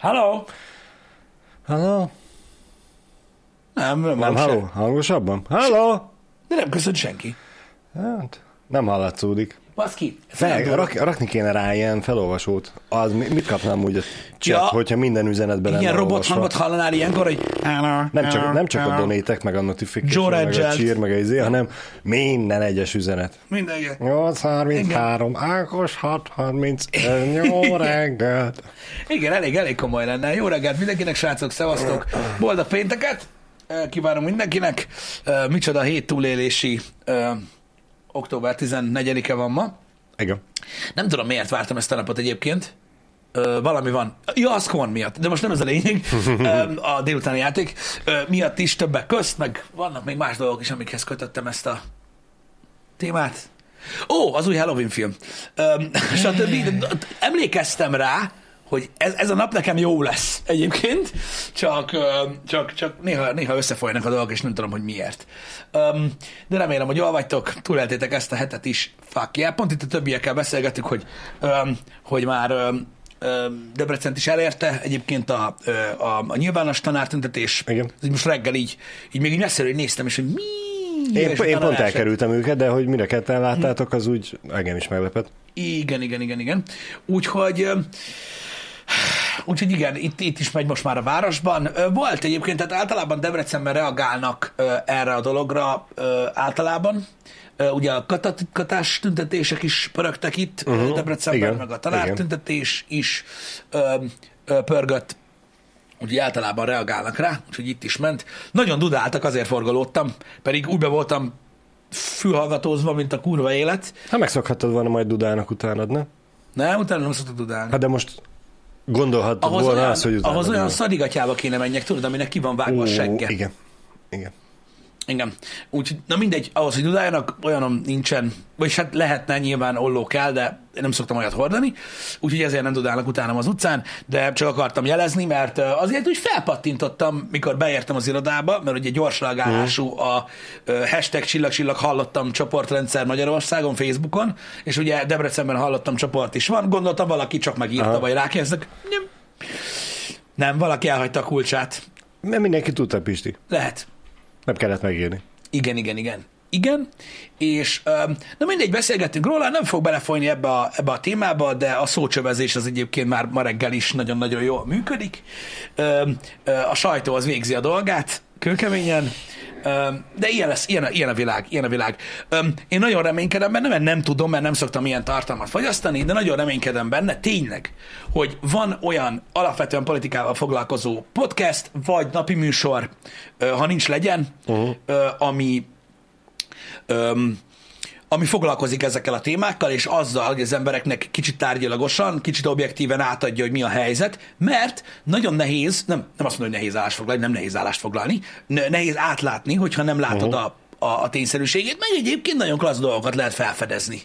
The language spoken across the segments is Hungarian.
Halló? Halló? Nem, nem, Nem, halló? se. Hangosabban? Halló? De nem köszönt senki. Hát, nem hallatszódik. Baszki. Fel, rak, rakni kéne rá ilyen felolvasót. Az mi- mit kapnám úgy a chat, Ja. hogyha minden üzenetben lenne Ilyen robot hangot hallanál ilyenkor, hogy... Nem csak, nem csak a donétek, meg a notification, Joe meg a Regelt. cheer, meg a izé, hanem minden egyes üzenet. Mindenki. 833, Ákos 630, jó reggelt. Igen, elég, elég komoly lenne. Jó reggelt mindenkinek, srácok, szevasztok. Boldog pénteket. Kívánom mindenkinek. Micsoda hét túlélési október 14-e van ma. Igen. Nem tudom, miért vártam ezt a napot egyébként. Ö, valami van. Ja, a Scorn miatt, de most nem ez a lényeg. Ö, a délutáni játék ö, miatt is többek közt, meg vannak még más dolgok is, amikhez kötöttem ezt a témát. Ó, az új Halloween film. Ö, stb. Emlékeztem rá, hogy ez, ez a nap nekem jó lesz egyébként, csak, csak, csak néha, néha összefolynak a dolgok, és nem tudom, hogy miért. De remélem, hogy jól vagytok, túléltétek ezt a hetet is. Fuck yeah. Pont itt a többiekkel beszélgettük, hogy, hogy már öm, Debrecent is elérte egyébként a, a, a nyilvános tanártüntetés. Igen. Ez Most reggel így, így még így messziről néztem, és hogy mi? Én, És én pont elkerültem őket, de hogy mire ketten láttátok, az úgy engem is meglepett. Igen, igen, igen, igen. Úgyhogy, úgyhogy igen, itt, itt is megy most már a városban. Volt egyébként, tehát általában Debrecenben reagálnak erre a dologra általában. Ugye a katat- katás tüntetések is pörögtek itt uh-huh. Debrecenben, igen, meg a tanártüntetés is pörgött. Úgyhogy általában reagálnak rá, úgyhogy itt is ment. Nagyon dudáltak, azért forgalódtam, pedig úgy be voltam fülhallgatózva, mint a kurva élet. Ha megszokhattad volna majd Dudának utánad, ne? Nem, utána nem szoktuk dudálni. Hát de most gondolhattad ahhoz volna olyan, azt, hogy ahhoz olyan szadigatyába kéne menjek, tudod, aminek ki van vágva a segge. Igen. Igen. Igen. Úgyhogy, na mindegy, ahhoz, hogy dudáljanak, olyanom nincsen, vagyis hát lehetne, nyilván olló kell, de én nem szoktam olyat hordani, úgyhogy ezért nem dudálnak utánam az utcán, de csak akartam jelezni, mert ö, azért úgy felpattintottam, mikor beértem az irodába, mert ugye gyors reagálású a ö, hashtag csillag csillag hallottam csoportrendszer Magyarországon, Facebookon, és ugye Debrecenben hallottam csoport is van, gondoltam valaki csak megírta, Aha. vagy rákérdezek. Nem. Nem, valaki elhagyta a kulcsát. Mert mindenki tudta, Pisti. Lehet. Nem kellett megírni. Igen, igen, igen. Igen, és na mindegy, beszélgettünk róla, nem fog belefolyni ebbe a, ebbe a témába, de a szócsövezés az egyébként már ma reggel is nagyon-nagyon jól működik. A sajtó az végzi a dolgát, kőkeményen, de ilyen lesz, ilyen a, ilyen a világ, ilyen a világ. Én nagyon reménykedem benne, mert nem tudom, mert nem szoktam ilyen tartalmat fogyasztani, de nagyon reménykedem benne, tényleg, hogy van olyan alapvetően politikával foglalkozó podcast, vagy napi műsor, ha nincs legyen, uh-huh. ami ami foglalkozik ezekkel a témákkal, és azzal, hogy az embereknek kicsit tárgyilagosan, kicsit objektíven átadja, hogy mi a helyzet, mert nagyon nehéz, nem, nem azt mondom, hogy nehéz állást foglalni, nem nehéz állást foglalni, ne- nehéz átlátni, hogyha nem látod Mhm. a, a, a tényszerűségét, meg egyébként nagyon klassz dolgokat lehet felfedezni.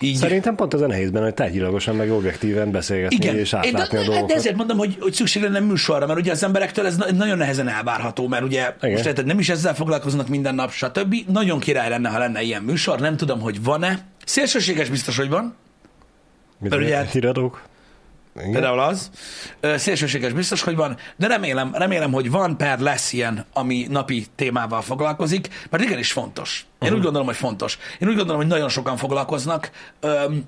Így. Szerintem pont az a nehéz benne, hogy tárgyilagosan meg objektíven beszélgetni Igen, és átlátni de, a de, de dolgokat. ezért mondom, hogy, hogy szükség lenne műsorra, mert ugye az emberektől ez na- nagyon nehezen elvárható, mert ugye Igen. most érted, nem is ezzel foglalkoznak minden nap, stb. Nagyon király lenne, ha lenne ilyen műsor, nem tudom, hogy van-e. Szélsőséges biztos, hogy van, Mit mert ugye- híradók? Igen. például az. Szélsőséges biztos, hogy van, de remélem, remélem, hogy van per lesz ilyen, ami napi témával foglalkozik, mert igenis fontos. Én Mhm. úgy gondolom, hogy fontos. Én úgy gondolom, hogy nagyon sokan foglalkoznak öm,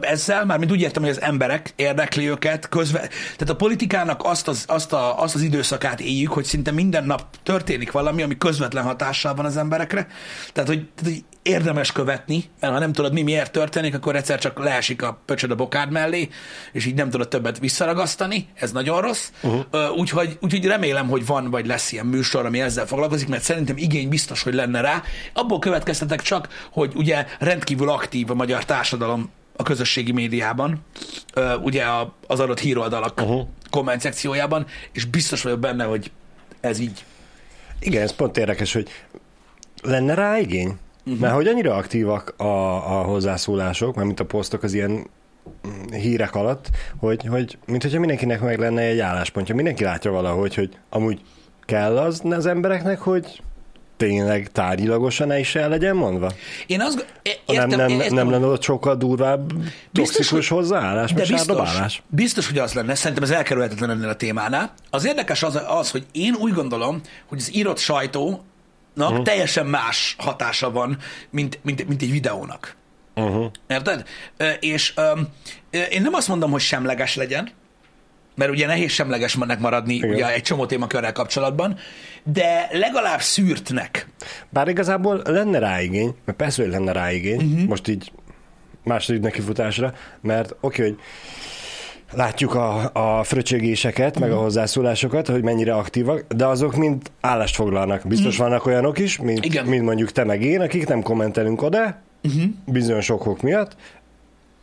ezzel, mármint úgy értem, hogy az emberek érdekli őket, közve, tehát a politikának azt az, azt, a, azt az időszakát éljük, hogy szinte minden nap történik valami, ami közvetlen hatással van az emberekre. Tehát, hogy, tehát, hogy érdemes követni, mert ha nem tudod, mi miért történik, akkor egyszer csak leesik a pöcsöd a bokád mellé, és így nem tudod többet visszaragasztani, ez nagyon rossz. Uh-huh. Úgyhogy, úgyhogy remélem, hogy van vagy lesz ilyen műsor, ami ezzel foglalkozik, mert szerintem igény biztos, hogy lenne rá. Abból következtetek csak, hogy ugye rendkívül aktív a magyar társadalom a közösségi médiában, ugye az adott híroldalak uh-huh. komment szekciójában, és biztos vagyok benne, hogy ez így. Igen, ez pont érdekes, hogy lenne rá igény? Uh-huh. Mert hogy annyira aktívak a, a hozzászólások, mert mint a posztok az ilyen mm, hírek alatt, hogy, hogy mint hogyha mindenkinek meg lenne egy álláspontja. Mindenki látja valahogy, hogy amúgy kell az az embereknek, hogy tényleg tárgyilagosan el is el legyen mondva? Én azt g- é- Nem, értem, nem, értem, nem lenne ott sokkal durvább toxikus hogy- hozzáállás, de biztos, biztos, hogy az lenne. Szerintem ez elkerülhetetlen ennél a témánál. Az érdekes az, az, hogy én úgy gondolom, hogy az írott sajtónak uh-huh. teljesen más hatása van, mint, mint, mint egy videónak. Uh-huh. Érted? És ö, én nem azt mondom, hogy semleges legyen, mert ugye nehéz semlegesnek maradni Igen. ugye egy csomó témakörrel kapcsolatban, de legalább szűrtnek. Bár igazából lenne rá igény, mert persze, hogy lenne rá igény, Mhm. uh-huh. most így második nekifutásra, mert oké, hogy látjuk a, a fröcsögéseket, Mhm. meg a hozzászólásokat, hogy mennyire aktívak, de azok mind állást foglalnak. Biztos vannak olyanok is, mint, Mhm. Igen. mint mondjuk te meg én, akik nem kommentelünk oda, uh-huh. bizonyos okok miatt,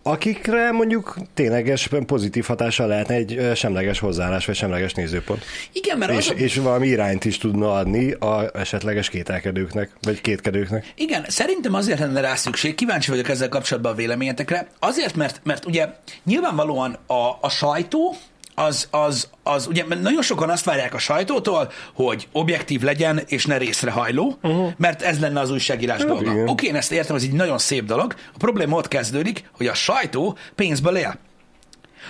akikre mondjuk tényleges pozitív hatással lehetne egy semleges hozzáállás, vagy semleges nézőpont. Igen, mert És, az, és valami irányt is tudna adni a esetleges kételkedőknek, vagy kétkedőknek. Igen, szerintem azért lenne rá szükség, kíváncsi vagyok ezzel kapcsolatban a véleményetekre, azért, mert, mert ugye nyilvánvalóan a, a sajtó, az, az, az, ugye nagyon sokan azt várják a sajtótól, hogy objektív legyen, és ne részrehajló, uh-huh. mert ez lenne az újságírás dolga. igen. Oké, én ezt értem, ez egy nagyon szép dolog. A probléma ott kezdődik, hogy a sajtó pénzből él.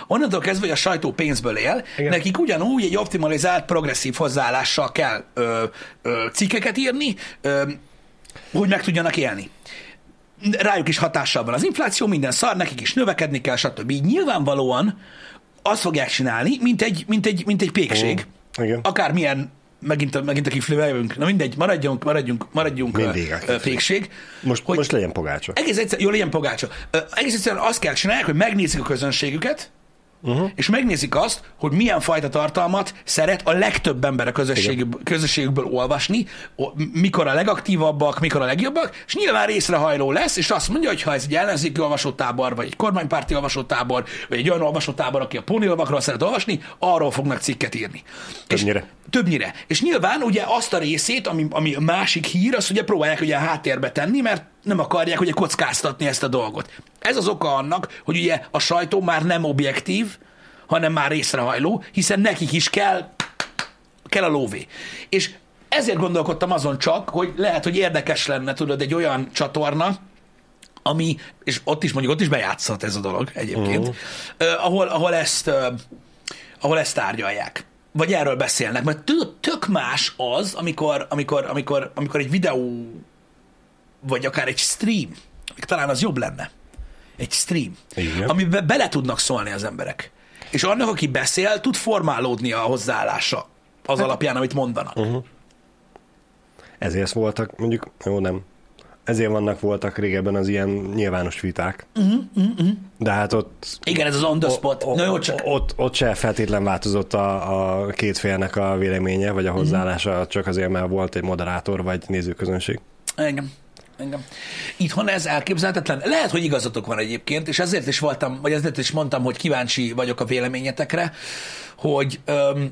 Onnantól kezdve, hogy a sajtó pénzből él, Igen. Nekik ugyanúgy egy optimalizált, progresszív hozzáállással kell ö, ö, cikkeket írni, ö, hogy meg tudjanak élni. Rájuk is hatással van az infláció, minden szar, nekik is növekedni kell, stb. Nyilvánvalóan azt fogják csinálni, mint egy, mint egy, mint egy pékség. Mm, igen. Akármilyen, megint a, megint a kiflibe jövünk. Na mindegy, maradjunk, maradjunk, maradjunk Mindig a kifli. pékség. Most, hogy... most legyen pogácsa. Egész egyszerűen, jó legyen pogácsa. Egész egyszerűen azt kell csinálják, hogy megnézik a közönségüket, uh-huh. és megnézik azt, hogy milyen fajta tartalmat szeret a legtöbb ember a közösségük, közösségükből olvasni, mikor a legaktívabbak, mikor a legjobbak, és nyilván részrehajló lesz, és azt mondja, hogy ha ez egy ellenzéki olvasótábor, vagy egy kormánypárti olvasótábor, vagy egy olyan olvasótábor, aki a pónilvakról szeret olvasni, arról fognak cikket írni. Többnyire. És Többnyire. És nyilván ugye azt a részét, ami, ami a másik hír, azt ugye próbálják ugye háttérbe tenni, mert nem akarják ugye kockáztatni ezt a dolgot. Ez az oka annak, hogy ugye a sajtó már nem objektív, hanem már részrehajló, hiszen nekik is kell, kell a lóvé. És ezért gondolkodtam azon csak, hogy lehet, hogy érdekes lenne, tudod, egy olyan csatorna, ami, és ott is mondjuk, ott is bejátszott ez a dolog egyébként, uh-huh. uh, ahol, ahol ezt uh, ahol ezt tárgyalják. Vagy erről beszélnek. Mert tök más az, amikor, amikor, amikor, amikor egy videó, vagy akár egy stream, még talán az jobb lenne. Egy stream, Igen. amiben bele tudnak szólni az emberek. És annak, aki beszél, tud formálódni a hozzáállása az alapján, amit mondanak. Uh-huh. Ezért voltak, mondjuk, jó nem, ezért vannak voltak régebben az ilyen nyilvános viták. Uh-huh, uh-huh. De hát ott... Igen, ez az on the spot. O- Na jó, o- csak ott, ott se feltétlen változott a, a két félnek a véleménye, vagy a hozzáállása, uh-huh. csak azért, mert volt egy moderátor, vagy nézőközönség. Engem. Engem. Itthon ez elképzelhetetlen. Lehet, hogy igazatok van egyébként, és ezért is voltam, vagy ezért is mondtam, hogy kíváncsi vagyok a véleményetekre, hogy, öm,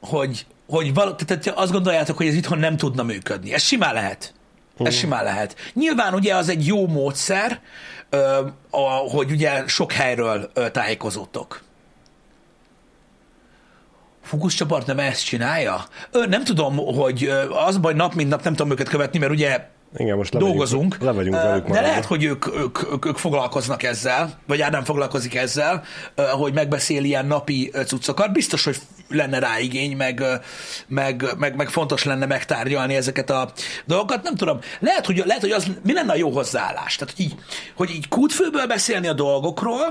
hogy, hogy val- tehát azt gondoljátok, hogy ez itthon nem tudna működni. Ez simán lehet. Ez simán lehet. Nyilván ugye az egy jó módszer, ö, a, hogy ugye sok helyről ö, tájékozódtok. Fókuszcsoport nem ezt csinálja? Ö, nem tudom, hogy ö, az baj nap mint nap nem tudom őket követni, mert ugye Igen, most le dolgozunk, Vagyunk, le vagyunk velük de lehet, hogy ők, ők, ők, ők foglalkoznak ezzel, vagy Ádám foglalkozik ezzel, hogy megbeszél ilyen napi cuccokat. Biztos, hogy lenne rá igény, meg, meg, meg, meg fontos lenne megtárgyalni ezeket a dolgokat. Nem tudom, lehet, hogy, lehet, hogy az mi lenne a jó hozzáállás? Tehát, hogy így, hogy így kútfőből beszélni a dolgokról,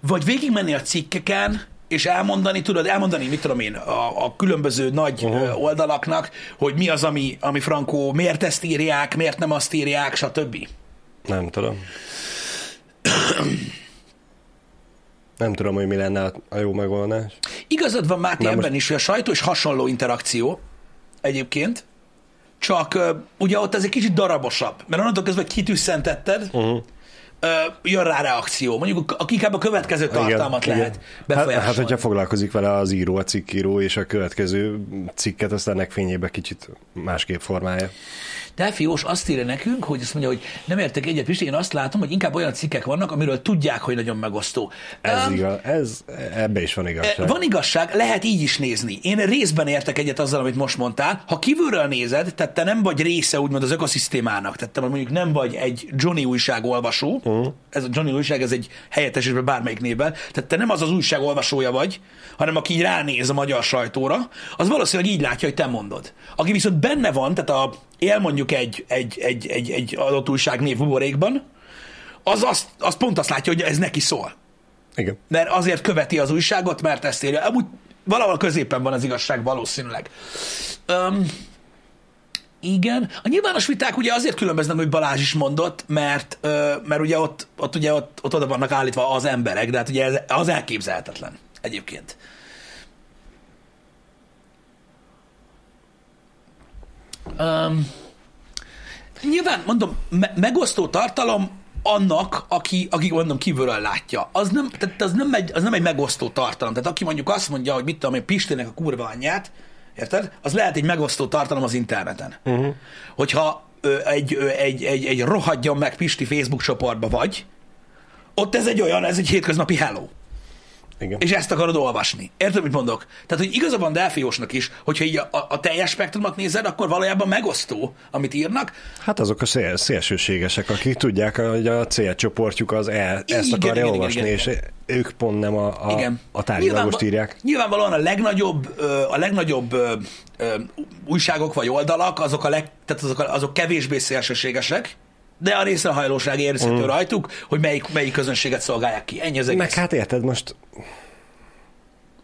vagy végigmenni a cikkeken, és elmondani, tudod, elmondani, mit tudom én, a, a különböző nagy uh-huh. oldalaknak, hogy mi az, ami, ami frankó, miért ezt írják, miért nem azt írják, stb. Nem tudom. Nem tudom, hogy mi lenne a- jó megoldás. Igazad van Máté Na ebben most- is, hogy a sajtó és hasonló interakció egyébként, csak ugye ott ez egy kicsit darabosabb, mert onnantól kezdve, hogy kitűszentetted, uh-huh. Jön rá reakció. Mondjuk akik ebbe a következő tartalmat Igen, lehet igen. Hát, befolyásolni. hát, hogyha foglalkozik vele az író, a cikkíró, és a következő cikket aztán ennek fényébe kicsit másképp formálja. Delfiós azt írja nekünk, hogy azt mondja, hogy nem értek egyet, Pisti, én azt látom, hogy inkább olyan cikkek vannak, amiről tudják, hogy nagyon megosztó. Ez Öm, igaz, ez, ebbe is van igazság. Van igazság, lehet így is nézni. Én részben értek egyet azzal, amit most mondtál. Ha kívülről nézed, tehát te nem vagy része úgymond az ökoszisztémának, tehát te mondjuk nem vagy egy Johnny újság olvasó, uh-huh. ez a Johnny újság, ez egy helyettesítve bármelyik névben, tehát te nem az az újság olvasója vagy, hanem aki így ránéz a magyar sajtóra, az valószínűleg így látja, hogy te mondod. Aki viszont benne van, tehát a, él mondjuk egy, egy, egy, egy, egy adott újság név buborékban, az, azt, az pont azt látja, hogy ez neki szól Igen. mert azért követi az újságot, mert ezt írja. Amúgy valahol középen van az igazság valószínűleg. Um, igen. A nyilvános viták ugye azért különböznek, hogy Balázs is mondott, mert, mert ugye ott, ott, ugye ott, ott oda vannak állítva az emberek, de hát ugye ez, az elképzelhetetlen egyébként. Um, nyilván, mondom, me- megosztó tartalom annak, aki, aki mondom kívülről látja. Az nem, tehát az nem, egy, az nem egy megosztó tartalom. Tehát aki mondjuk azt mondja, hogy mit tudom én, Pistének a kurva anyját, érted? Az lehet egy megosztó tartalom az interneten. Uh-huh. Hogyha ö, egy, ö, egy, egy, egy rohadjon meg Pisti Facebook csoportba vagy, ott ez egy olyan, ez egy hétköznapi hello. Igen. És ezt akarod olvasni. Érted, mit mondok? Tehát, hogy igaza van Delfiósnak is, hogyha így a, a, teljes spektrumot nézed, akkor valójában megosztó, amit írnak. Hát azok a szél, szélsőségesek, akik tudják, hogy a célcsoportjuk az e, ezt Igen, akarja igen, olvasni, igen, és ők pont nem a, a, Igen. a tárgyilagost Nyilvánva- írják. Nyilvánvalóan a legnagyobb, a legnagyobb újságok vagy oldalak, azok, a leg, tehát azok, azok kevésbé szélsőségesek, de a részrehajlóság érzhető mm. rajtuk, hogy melyik, melyik közönséget szolgálják ki. Ennyi az egész. Meg hát érted, most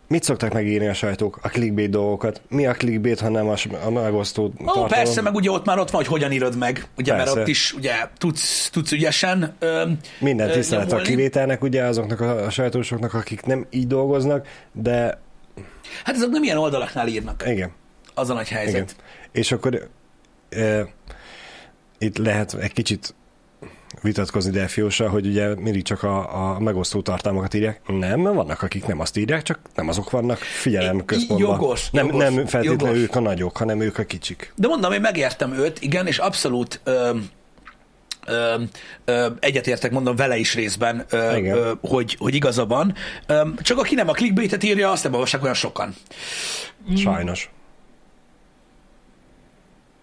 mit szoktak megírni a sajtók? A clickbait dolgokat. Mi a clickbait, ha nem a, a megosztó Ó, tartalom? persze, meg ugye ott már ott van, hogy hogyan írod meg, ugye, mert Persze. ott is ugye tudsz, tudsz ügyesen ö, Minden ö, tisztelet a kivételnek, ugye azoknak a, a sajtósoknak, akik nem így dolgoznak, de Hát ezek nem ilyen oldalaknál írnak. igen, Az a nagy helyzet. igen. És akkor e, itt lehet egy kicsit vitatkozni Delfióssal, hogy ugye mindig csak a, a megosztó tartalmakat írják. Nem, vannak, akik nem azt írják, csak nem azok vannak figyelem központban. jogos, nem, jogos, nem feltétlenül jogos. ők a nagyok, hanem ők a kicsik. De mondom, én megértem őt, igen, és abszolút ö, ö, ö, egyetértek, mondom, vele is részben, ö, Igen. ö, hogy, hogy igaza van. Ö, csak aki nem a clickbaitet írja, azt nem olvassák olyan sokan. Sajnos.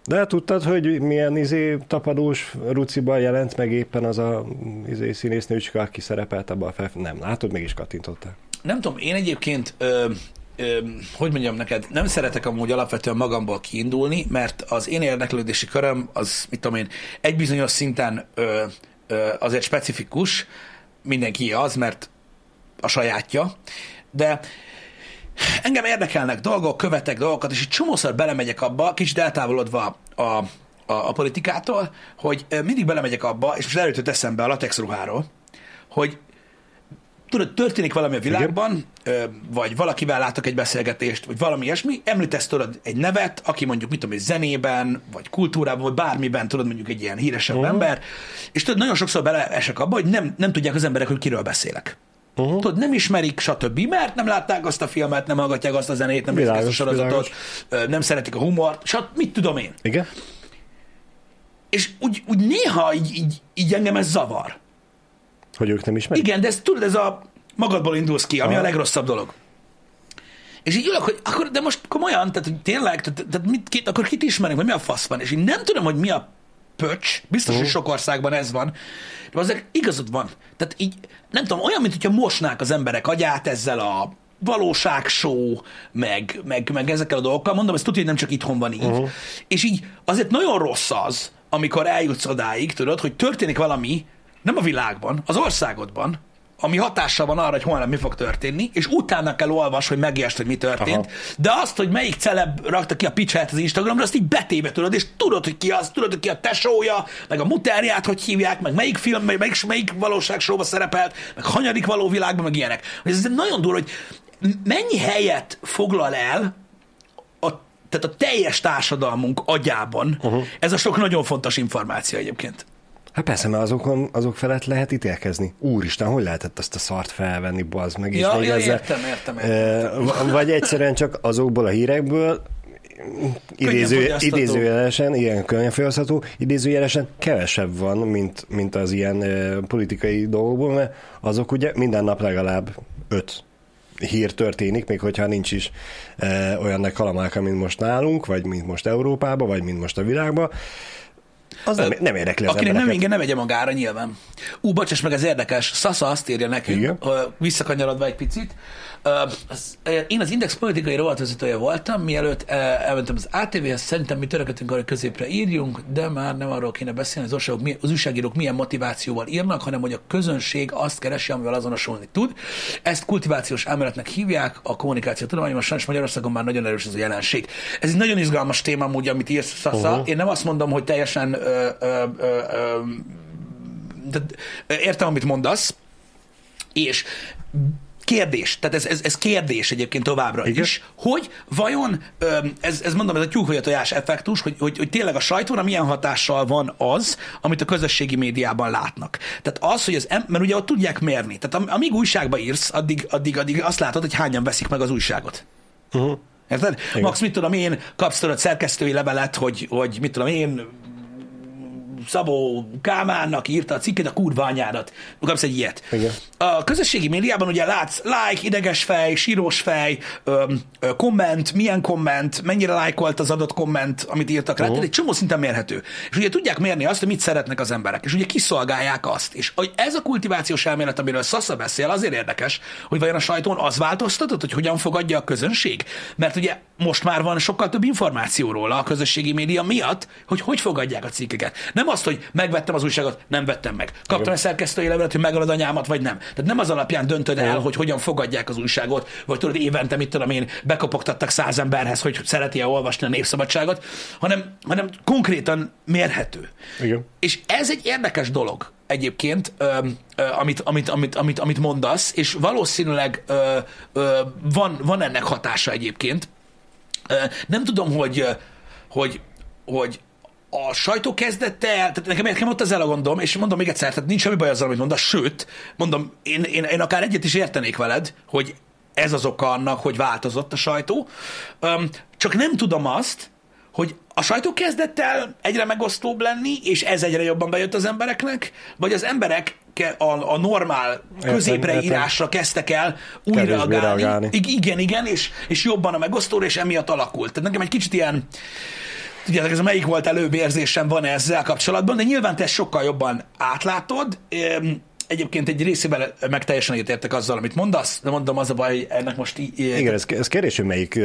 De tudtad, hogy milyen izé tapadós ruciban jelent meg éppen az a izé színésznőcske, aki szerepelt abban a fel... Nem, látod, mégis kattintottál. Nem tudom, én egyébként, ö, ö, hogy mondjam neked, nem szeretek amúgy alapvetően magamból kiindulni, mert az én érdeklődési köröm, az, mit tudom én, egy bizonyos szinten ö, ö, azért specifikus, mindenki az, mert a sajátja, de engem érdekelnek dolgok, követek dolgokat, és egy csomószor belemegyek abba, kicsit eltávolodva a, a, a politikától, hogy mindig belemegyek abba, és most előtt eszembe a latex ruháról, hogy tudod, történik valami a világban, ö, vagy valakivel látok egy beszélgetést, vagy valami ilyesmi, említesz tudod egy nevet, aki mondjuk, mit tudom, egy zenében, vagy kultúrában, vagy bármiben, tudod, mondjuk egy ilyen híresebb uh-huh. ember, és tudod, nagyon sokszor beleesek abba, hogy nem, nem tudják az emberek, hogy kiről beszélek. Uh-huh. Tudod, nem ismerik, stb., mert nem látták azt a filmet, nem hallgatják azt a zenét, nem nézik ezt a Világos, sorozatot, ö, nem szeretik a humort, stb. mit tudom én. Igen? És úgy, úgy néha így, így, így engem ez zavar. Hogy ők nem ismerik? Igen, de ez tudod, ez a magadból indulsz ki, ami Aha. a legrosszabb dolog. És így ülök, hogy akkor, de most komolyan, tehát hogy tényleg, tehát, tehát mit, kit, akkor kit ismerünk, vagy mi a fasz van, és én nem tudom, hogy mi a pöcs, biztos, hogy sok országban ez van, de azért igazad van. Tehát így, nem tudom, olyan, mint hogyha mosnák az emberek agyát ezzel a valóságshow, meg, meg, meg ezekkel a dolgokkal. Mondom, ez tudja, hogy nem csak itthon van így. Uh-huh. És így azért nagyon rossz az, amikor eljutsz odáig, tudod, hogy történik valami, nem a világban, az országodban, ami hatással van arra, hogy holnap mi fog történni, és utána kell olvas, hogy megértsd, hogy mi történt, Aha. de azt, hogy melyik celeb rakta ki a picsát az Instagramra, azt így betéve tudod, és tudod, hogy ki az, tudod, hogy ki a tesója, meg a mutárját, hogy hívják, meg melyik film, meg melyik, melyik valóságsóba szerepelt, meg hanyadik való világban, meg ilyenek. Ez nagyon durva, hogy mennyi helyet foglal el a, tehát a teljes társadalmunk agyában uh-huh. ez a sok nagyon fontos információ egyébként. Hát persze, mert azokon, azok felett lehet ítélkezni. Úristen, hogy lehetett ezt a szart felvenni, bazd meg, és Ja, még ja, ezzel, értem, értem, értem. Eh, Vagy egyszerűen csak azokból a hírekből idéző, idézőjelesen, ilyen könnyen fogyasztható, idézőjelesen kevesebb van, mint, mint az ilyen eh, politikai dolgokból, mert azok ugye minden nap legalább öt hír történik, még hogyha nincs is e, olyan kalamálka, mint most nálunk, vagy mint most Európában, vagy mint most a világban. Az nem, nem érdekli az Akinek nem embereket. igen, nem vegye magára nyilván. Ú, bocsáss meg, ez érdekes. Sasa azt írja nekünk, Igen. visszakanyarodva egy picit. Én az Index politikai rovatvezetője voltam, mielőtt elmentem az ATV-hez, szerintem mi törekedtünk arra, hogy középre írjunk, de már nem arról kéne beszélni, az újságok, az újságírók milyen motivációval írnak, hanem hogy a közönség azt keresi, amivel azonosulni tud. Ezt kultivációs elméletnek hívják, a kommunikáció tudományban sajnos Magyarországon már nagyon erős ez a jelenség. Ez egy nagyon izgalmas téma, amúgy, amit írsz, Sasa. Uh-huh. Én nem azt mondom, hogy teljesen ö, ö, ö, ö, de értem, amit mondasz, és kérdés, tehát ez, ez, ez kérdés egyébként továbbra Igen. is, hogy vajon, ez, ez mondom, ez a tyúk vagy a tojás effektus, hogy, hogy, hogy tényleg a sajtóra milyen hatással van az, amit a közösségi médiában látnak. Tehát az, hogy az, em- mert ugye ott tudják mérni. Tehát am- amíg újságba írsz, addig, addig, addig azt látod, hogy hányan veszik meg az újságot. Uh-huh. Érted? Max, mit tudom én, kapsz tudod szerkesztői levelet, hogy, hogy mit tudom én, Szabó Kálmánnak írta a cikket, a kurva anyádat. Kapsz egy ilyet. Igen. A közösségi médiában ugye látsz like, ideges fej, sírós fej, ö, ö, komment, milyen komment, mennyire lájkolt az adott komment, amit írtak rá. Tehát egy csomó szinten mérhető. És ugye tudják mérni azt, hogy mit szeretnek az emberek. És ugye kiszolgálják azt. És hogy ez a kultivációs elmélet, amiről Sassa beszél, azért érdekes, hogy vajon a sajtón az változtatott, hogy hogyan fogadja a közönség. Mert ugye most már van sokkal több információ róla a közösségi média miatt, hogy hogy fogadják a cikkeket. Nem azt, hogy megvettem az újságot, nem vettem meg. Kaptam egy szerkesztői levelet, hogy megölöd anyámat, vagy nem. Tehát nem az alapján döntöd el, hogy hogyan fogadják az újságot, vagy tudod, évente, mit tudom én, bekopogtattak száz emberhez, hogy szereti-e olvasni a népszabadságot, hanem, hanem konkrétan mérhető. Igen. És ez egy érdekes dolog egyébként, ö, ö, amit, amit, amit, amit, amit mondasz, és valószínűleg ö, ö, van, van ennek hatása egyébként. Ö, nem tudom, hogy, hogy, hogy a sajtó kezdette el, tehát nekem, nekem ott az el a gondom, és mondom még egyszer, tehát nincs semmi baj azzal, amit mondasz, sőt, mondom, én, én, én akár egyet is értenék veled, hogy ez az oka annak, hogy változott a sajtó, Öm, csak nem tudom azt, hogy a sajtó kezdett el egyre megosztóbb lenni, és ez egyre jobban bejött az embereknek, vagy az emberek a, a normál középre értem. írásra kezdtek el újra reagálni. reagálni. Igen, igen, és, és jobban a megosztóra, és emiatt alakult. Tehát nekem egy kicsit ilyen, tudjátok, ez a melyik volt előbb érzésem van ezzel kapcsolatban, de nyilván te sokkal jobban átlátod. Egyébként egy részében meg teljesen egyetértek azzal, amit mondasz, de mondom, az a baj, hogy ennek most í- í- Igen, ez, ez kérdés, hogy melyik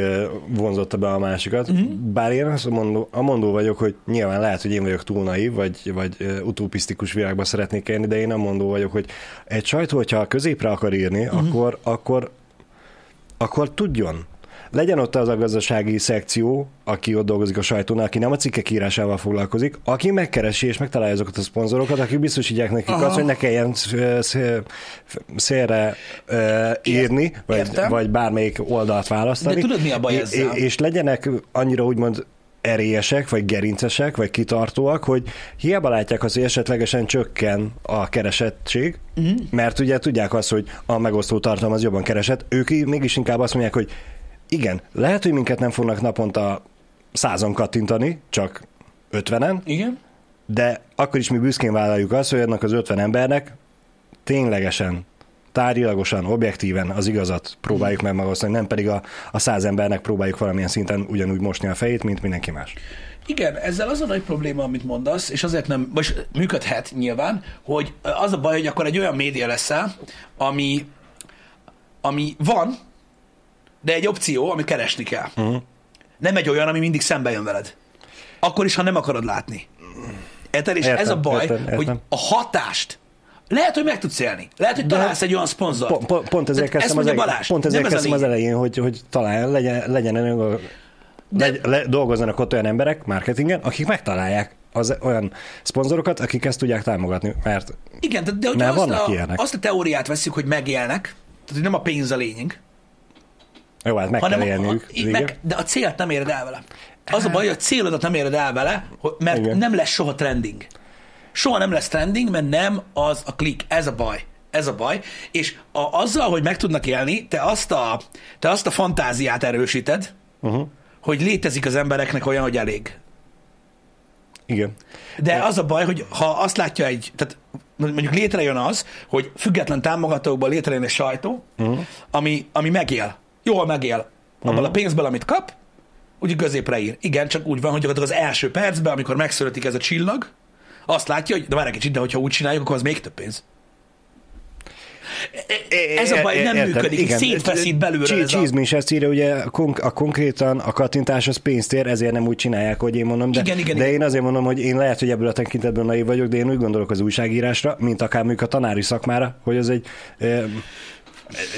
vonzotta be a másikat. Mhm. Uh-huh. Bár én azt mondó, a mondó vagyok, hogy nyilván lehet, hogy én vagyok túl naív, vagy, vagy utopisztikus világba szeretnék élni, de én nem mondó vagyok, hogy egy sajtó, hogyha középre akar írni, Mhm. uh-huh. akkor, akkor, akkor tudjon. Legyen ott az a gazdasági szekció, aki ott dolgozik a sajtónál, aki nem a cikkek írásával foglalkozik, aki megkeresi és megtalálja azokat a szponzorokat, akik biztosítják nekik Aha. azt, hogy ne kelljen sz- sz- szélre írni, vagy, Értem. vagy bármelyik oldalt választani. De tudod, mi a baj ezzel? És legyenek annyira úgymond erélyesek, vagy gerincesek, vagy kitartóak, hogy hiába látják azt, hogy esetlegesen csökken a keresettség, uh-huh. mert ugye tudják azt, hogy a megosztó tartalom az jobban keresett, ők mégis inkább azt mondják, hogy igen, lehet, hogy minket nem fognak naponta százan kattintani, csak ötvenen, Igen? de akkor is mi büszkén vállaljuk azt, hogy annak az 50 embernek ténylegesen, tárgyilagosan, objektíven az igazat próbáljuk meg megosztani, nem pedig a, a száz embernek próbáljuk valamilyen szinten ugyanúgy mosni a fejét, mint mindenki más. Igen, ezzel az a nagy probléma, amit mondasz, és azért nem, vagy működhet nyilván, hogy az a baj, hogy akkor egy olyan média leszel, ami, ami van, de egy opció, ami keresni kell. Uh-huh. Nem egy olyan, ami mindig szembe jön veled. Akkor is, ha nem akarod látni. Érted? És Értem, ez a baj, értem, értem. hogy a hatást lehet, hogy meg tudsz élni. Lehet, hogy De- találsz egy olyan szponzort. Pont, pont, pont ezért kezdtem, az, Balázs, pont ezért ez kezdtem az elején, hogy, hogy talán legyen, legyen De- legy, le, dolgozzanak ott olyan emberek marketingen, akik megtalálják az olyan szponzorokat, akik ezt tudják támogatni, mert Igen, de, de Mert azt vannak a, ilyenek. azt a teóriát veszük, hogy megélnek, tehát hogy nem a pénz a lényeg, jó, hát meg kell hanem élniük. a, meg, de a célt nem éred el vele. Az a baj, hogy a célodat nem éred el vele, mert Igen. nem lesz soha trending. soha nem lesz trending, mert nem az a klik. Ez a baj. Ez a baj. És a, azzal, hogy meg tudnak élni, te azt a, te azt a fantáziát erősíted, uh-huh. hogy létezik az embereknek olyan, hogy elég. Igen. De az a baj, hogy ha azt látja egy, tehát mondjuk létrejön az, hogy független támogatókból létrejön egy sajtó, uh-huh. ami, ami megél. Jól megél. Abban uh-huh. a pénzből, amit kap, úgy középre ír. Igen, csak úgy van, hogy az első percben, amikor megszületik ez a csillag, azt látja, hogy de várj egy kicsit, de hogyha úgy csináljuk, akkor az még több pénz. Ez a baj, nem Értem, működik, igen. szétfeszít belőle. Cheese is ezt írja, ugye a konkrétan a kattintás az pénztér, ezért nem úgy csinálják, hogy én mondom, de, igen, igen, de igen. én azért mondom, hogy én lehet, hogy ebből a tekintetből naiv vagyok, de én úgy gondolok az újságírásra, mint akár mondjuk a tanári szakmára, hogy az egy eh,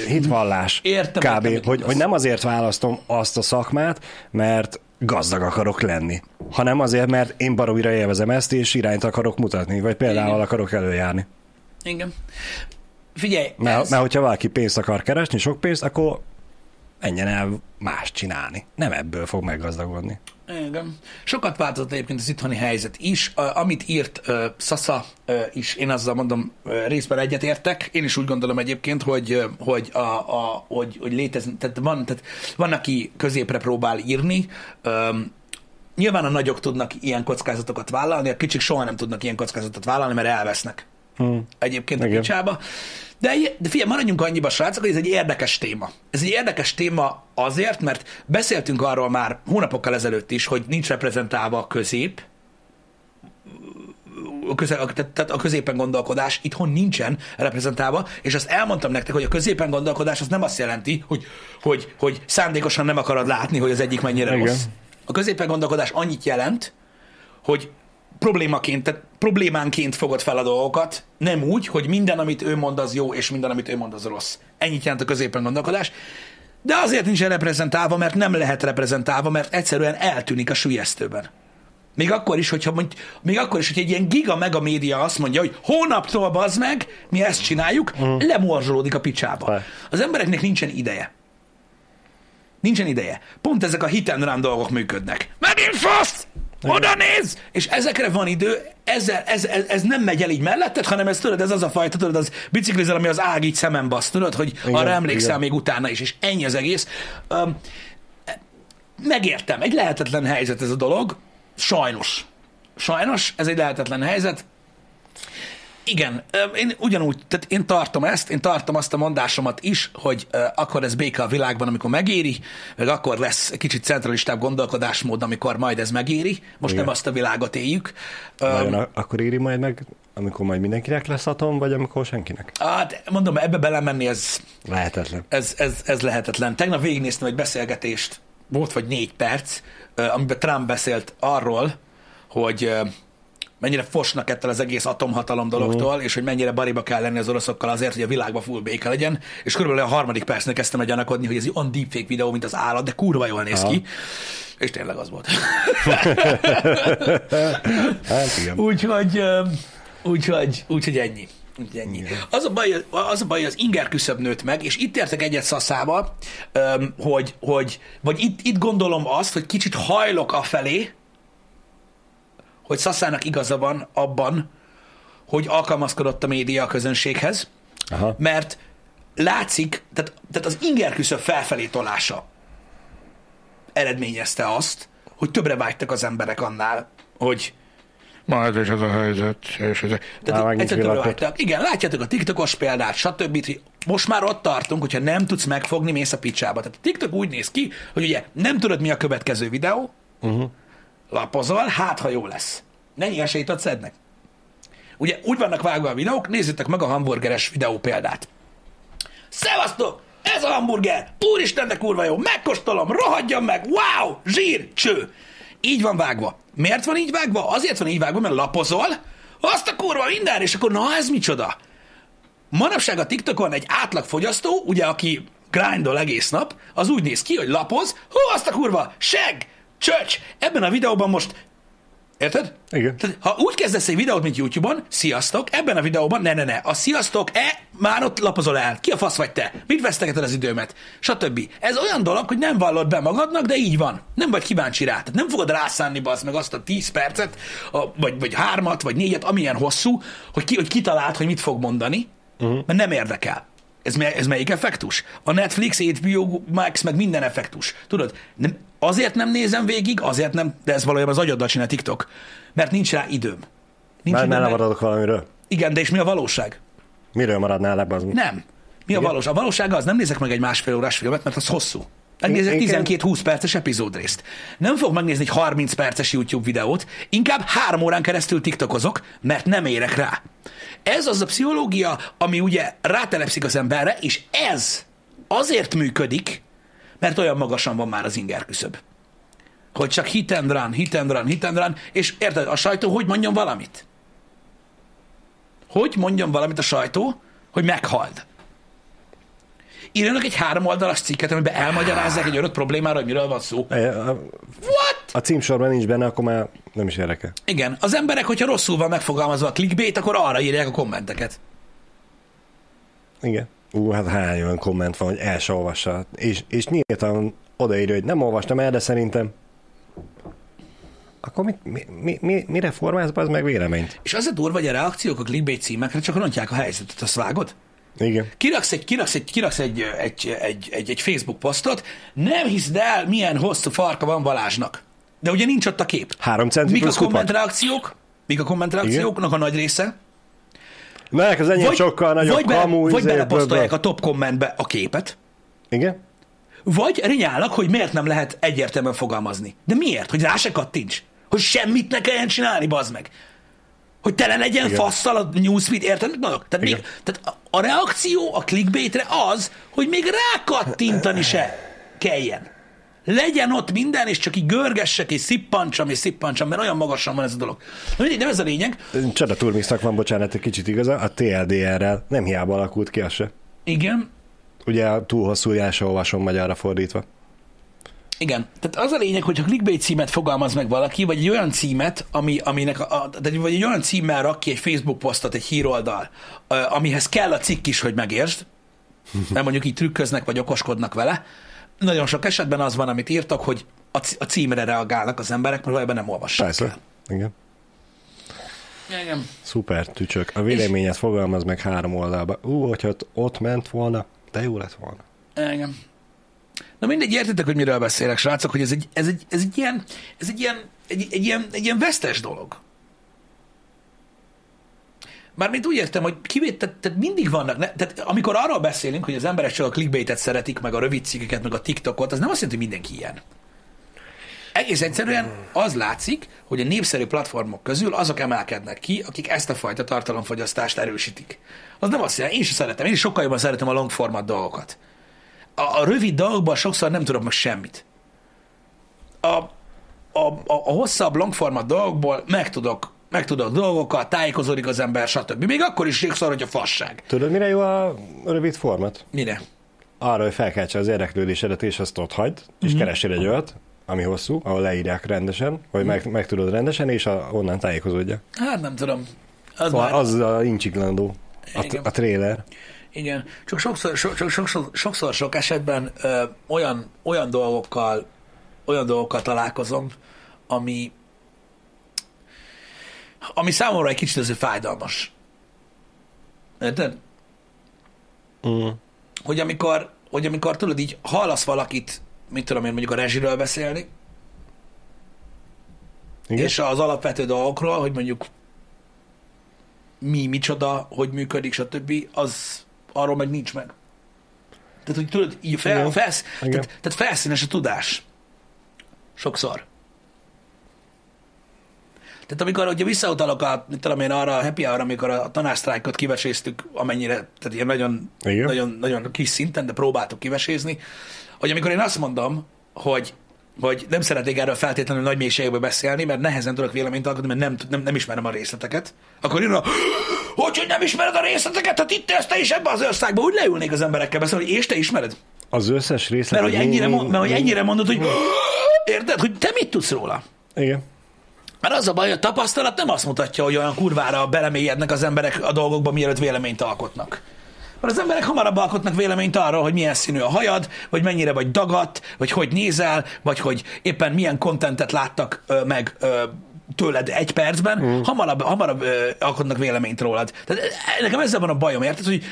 hitvallás. Értem, kb. Értem, hogy, hogy nem azért választom azt a szakmát, mert gazdag akarok lenni, hanem azért, mert én baromira élvezem ezt, és irányt akarok mutatni, vagy például Igen. akarok előjárni. Igen. Figyelj, mert, ez... mert hogyha valaki pénzt akar keresni, sok pénzt, akkor menjen el más csinálni. Nem ebből fog meggazdagodni. Igen. Sokat változott egyébként az itthoni helyzet is. Amit írt uh, Sasa uh, is, én azzal mondom, uh, részben egyetértek. Én is úgy gondolom egyébként, hogy, hogy, a, a, hogy, hogy létezni, tehát van, tehát van, aki középre próbál írni, um, Nyilván a nagyok tudnak ilyen kockázatokat vállalni, a kicsik soha nem tudnak ilyen kockázatot vállalni, mert elvesznek. Hmm. Egyébként Igen. a picsába. De, de figyelj, maradjunk annyiba, srácok, hogy ez egy érdekes téma. Ez egy érdekes téma azért, mert beszéltünk arról már hónapokkal ezelőtt is, hogy nincs reprezentálva a közép, a, köze, a, tehát a középen gondolkodás itthon nincsen reprezentálva, és azt elmondtam nektek, hogy a középen gondolkodás az nem azt jelenti, hogy, hogy, hogy szándékosan nem akarod látni, hogy az egyik mennyire Igen. rossz. A középen gondolkodás annyit jelent, hogy problémaként, tehát problémánként fogod fel a dolgokat, nem úgy, hogy minden, amit ő mond, az jó, és minden, amit ő mond, az rossz. Ennyit jelent a középen gondolkodás. De azért nincs reprezentálva, mert nem lehet reprezentálva, mert egyszerűen eltűnik a sülyeztőben. Még akkor is, hogyha mondj, még akkor is, hogy egy ilyen giga mega média azt mondja, hogy hónaptól bazd meg, mi ezt csináljuk, mm. lemorzsolódik a picsába. Az embereknek nincsen ideje. Nincsen ideje. Pont ezek a hit and run dolgok működnek. Megint fasz! Oda néz! És ezekre van idő, ezzel, ez, ez, ez, nem megy el így melletted, hanem ez tudod, ez az a fajta, tudod, az biciklizel, ami az ág így szemem basz, tudod, hogy igen, arra emlékszel igen. még utána is, és ennyi az egész. Um, megértem, egy lehetetlen helyzet ez a dolog, sajnos. Sajnos, ez egy lehetetlen helyzet, igen, én ugyanúgy, tehát én tartom ezt, én tartom azt a mondásomat is, hogy akkor lesz béke a világban, amikor megéri, meg akkor lesz kicsit centralistább gondolkodásmód, amikor majd ez megéri. Most Igen. nem azt a világot éljük. Vajon um, akkor éri majd meg, amikor majd mindenkinek lesz atom, vagy amikor senkinek? Hát mondom, ebbe belemenni ez... Lehetetlen. Ez, ez, ez lehetetlen. Tegnap végignéztem egy beszélgetést, volt vagy négy perc, amiben Trump beszélt arról, hogy mennyire fosnak ettől az egész atomhatalom dologtól, uh-huh. és hogy mennyire bariba kell lenni az oroszokkal azért, hogy a világban full béke legyen, és körülbelül a harmadik percnek kezdtem a gyanakodni, hogy ez olyan deepfake videó, mint az állat, de kurva jól néz Aha. ki. És tényleg az volt. hát igen. Úgyhogy, úgyhogy, úgyhogy ennyi. Úgy ennyi. Az a, baj, az a baj, az inger küszöbb nőtt meg, és itt értek egyet szaszával, hogy, hogy, vagy itt, itt gondolom azt, hogy kicsit hajlok afelé, hogy Szaszának igaza van abban, hogy alkalmazkodott a média a közönséghez, Aha. mert látszik, tehát, tehát az inger küszöb felfelé tolása eredményezte azt, hogy többre vágytak az emberek annál, hogy majd is ez a helyzet. És ez... Tehát egyszerűen Igen, látjátok a TikTokos példát, stb. Most már ott tartunk, hogyha nem tudsz megfogni, mész a picsába. Tehát a TikTok úgy néz ki, hogy ugye nem tudod, mi a következő videó, uh-huh lapozol, hát ha jó lesz. Mennyi esélyt adsz ednek? Ugye úgy vannak vágva a videók, nézzétek meg a hamburgeres videó példát. Szevasztok! Ez a hamburger! Úristennek kurva jó! Megkóstolom! Rohadjam meg! Wow! Zsír! Cső! Így van vágva. Miért van így vágva? Azért van így vágva, mert lapozol, azt a kurva minden, és akkor na ez micsoda? Manapság a TikTokon egy átlagfogyasztó, ugye aki grindol egész nap, az úgy néz ki, hogy lapoz, hú, azt a kurva, seg, Csöcs! Ebben a videóban most Érted? Igen. Tehát, ha úgy kezdesz egy videót, mint YouTube-on, sziasztok, ebben a videóban, ne, ne, ne, a sziasztok, e, már ott lapozol el. Ki a fasz vagy te? Mit vesztegeted az időmet? Stb. Ez olyan dolog, hogy nem vallod be magadnak, de így van. Nem vagy kíváncsi rá. Tehát nem fogod rászánni az meg azt a 10 percet, a, vagy, vagy hármat, vagy négyet, amilyen hosszú, hogy, ki, hogy kitalált, hogy mit fog mondani, uh-huh. mert nem érdekel. Ez, ez melyik effektus? A Netflix, HBO Max, meg minden effektus. Tudod, nem, azért nem nézem végig, azért nem, de ez valójában az agyaddal csinál TikTok, mert nincs rá időm. Nincs Már időm, mert- valamiről. Igen, de és mi a valóság? Miről maradnál ebben az? Nem. Mi a Igen. valóság? A valóság az, nem nézek meg egy másfél órás filmet, mert az hosszú. Megnézek Igen. 12-20 perces epizódrészt. Nem fog megnézni egy 30 perces YouTube videót, inkább három órán keresztül tiktokozok, mert nem érek rá. Ez az a pszichológia, ami ugye rátelepszik az emberre, és ez azért működik, mert olyan magasan van már az inger küszöb. Hogy csak hit and run, hit and run, hit and run, és érted, a sajtó hogy mondjon valamit? Hogy mondjon valamit a sajtó, hogy meghald? Írjanak egy három oldalas cikket, amiben elmagyarázzák egy adott problémára, hogy miről van szó. What? a címsorban nincs benne, akkor már nem is érdekel. Igen, az emberek, hogyha rosszul van megfogalmazva a clickbait, akkor arra írják a kommenteket. Igen. Ú, hát hány olyan komment van, hogy el se olvassa. És, és nyíltan odaírja, hogy nem olvastam el, de szerintem akkor mi, mi, mi, mi, mire formálsz be az meg véleményt? És az a durva, hogy a reakciók a clickbait címekre csak rontják a helyzetet, azt vágod? Igen. Kiraksz egy, kiraksz egy, kiraksz egy, egy, egy, egy, egy Facebook posztot, nem hiszed el, milyen hosszú farka van Balázsnak. De ugye nincs ott a kép. Három centi Mik a plusz kupak? kommentreakciók? Mik a kommentreakcióknak a nagy része? Na, az enyém sokkal nagyobb vagy, be, kamu, vagy izé, beleposztolják bla, a top kommentbe a képet. Igen? vagy rinyálnak, hogy miért nem lehet egyértelműen fogalmazni. De miért? Hogy rá se kattints. Hogy semmit ne kelljen csinálni, bazd meg. Hogy tele legyen Igen. fasszal a newsfeed, érted? Na, tehát, Igen. még, tehát a, a reakció a clickbaitre az, hogy még rákattintani se kelljen. Legyen ott minden, és csak így görgessek, és szippancsam, és szippancsam, mert olyan magasan van ez a dolog. Na mindegy, nem ez a lényeg. Csada Turmixnak van, bocsánat, egy kicsit igaza, a TLDR-rel nem hiába alakult ki az se. Igen, Ugye túl hosszú se olvasom magyarra fordítva. Igen. Tehát az a lényeg, hogy ha clickbait címet fogalmaz meg valaki, vagy egy olyan címet, ami, aminek a, a, vagy egy olyan címmel rak ki egy Facebook posztot, egy híroldal, amihez kell a cikk is, hogy megértsd, mert mondjuk így trükköznek, vagy okoskodnak vele. Nagyon sok esetben az van, amit írtak, hogy a, c- a címre reagálnak az emberek, mert valójában nem olvassák Persze. el. Igen. Igen. Szuper, tücsök. A véleményet fogalmaz meg három oldalba. Ú, hogyha ott, ott ment volna, de jó lett volna. Igen. Na mindegy, értitek, hogy miről beszélek, srácok, hogy ez egy, ez egy, ez egy ilyen, ez egy ilyen, egy, egy, ilyen, egy ilyen vesztes dolog. Mármint úgy értem, hogy kivét, tehát, tehát mindig vannak, ne, tehát amikor arról beszélünk, hogy az emberek csak a clickbaitet szeretik, meg a rövid cikkeket, meg a TikTokot, az nem azt jelenti, hogy mindenki ilyen. Egész egyszerűen az látszik, hogy a népszerű platformok közül azok emelkednek ki, akik ezt a fajta tartalomfogyasztást erősítik. Az nem azt jelenti, én is szeretem, én is sokkal jobban szeretem a long format dolgokat. A, a rövid dolgokban sokszor nem tudok meg semmit. A, a, a, a hosszabb long format dolgokból megtudok, megtudok dolgokat, tájékozódik az ember, stb. Még akkor is sokszor, hogy a fasság. Tudod, mire jó a rövid format? Mire? Arra, hogy felkeltse az érdeklődésedet, és azt ott hagyd, és mm-hmm. keresél egy olyat, ami hosszú, ahol leírják rendesen, vagy meg, meg tudod rendesen, és a, onnan tájékozódja. Hát nem tudom. Az Szóval már, az a incsiklandó, a, a trailer. Igen, csak sokszor, so, so, sokszor, sokszor sok esetben ö, olyan, olyan dolgokkal olyan dolgokkal találkozom, ami ami számomra egy kicsit azért fájdalmas. Érted? Mm. Hogy amikor, hogy amikor tudod így hallasz valakit, mit tudom én, mondjuk a rezsiről beszélni, Igen? és az alapvető dolgokról, hogy mondjuk mi, micsoda, hogy működik, stb., az arról meg nincs meg. Tehát, hogy tudod, így fel, felsz, Igen. tehát, tehát felszínes a tudás. Sokszor. Tehát amikor ugye visszautalok a, tudom én, arra a happy hour, amikor a tanársztrájkot kiveséztük, amennyire, tehát ilyen nagyon, Igen. nagyon, nagyon kis szinten, de próbáltuk kivesézni, hogy amikor én azt mondom, hogy hogy nem szeretnék erről feltétlenül nagy mélységbe beszélni, mert nehezen tudok véleményt alkotni, mert nem, nem, nem ismerem a részleteket. Akkor jön a, hogy, hogy nem ismered a részleteket, hát itt élsz te is ebbe az országban, úgy leülnék az emberekkel beszélni, hogy és te ismered? Az összes részlet... Mert hogy ennyire, mond, mert hogy ennyire mondod, hogy érted, hogy te mit tudsz róla? Igen. Mert az a baj, a tapasztalat nem azt mutatja, hogy olyan kurvára belemélyednek az emberek a dolgokba, mielőtt véleményt alkotnak. Mert az emberek hamarabb alkotnak véleményt arról, hogy milyen színű a hajad, vagy mennyire vagy dagat, vagy hogy nézel, vagy hogy éppen milyen kontentet láttak ö, meg ö, tőled egy percben, mm. hamarabb, hamarabb ö, alkotnak véleményt rólad. Tehát nekem ezzel van a bajom, érted, hogy,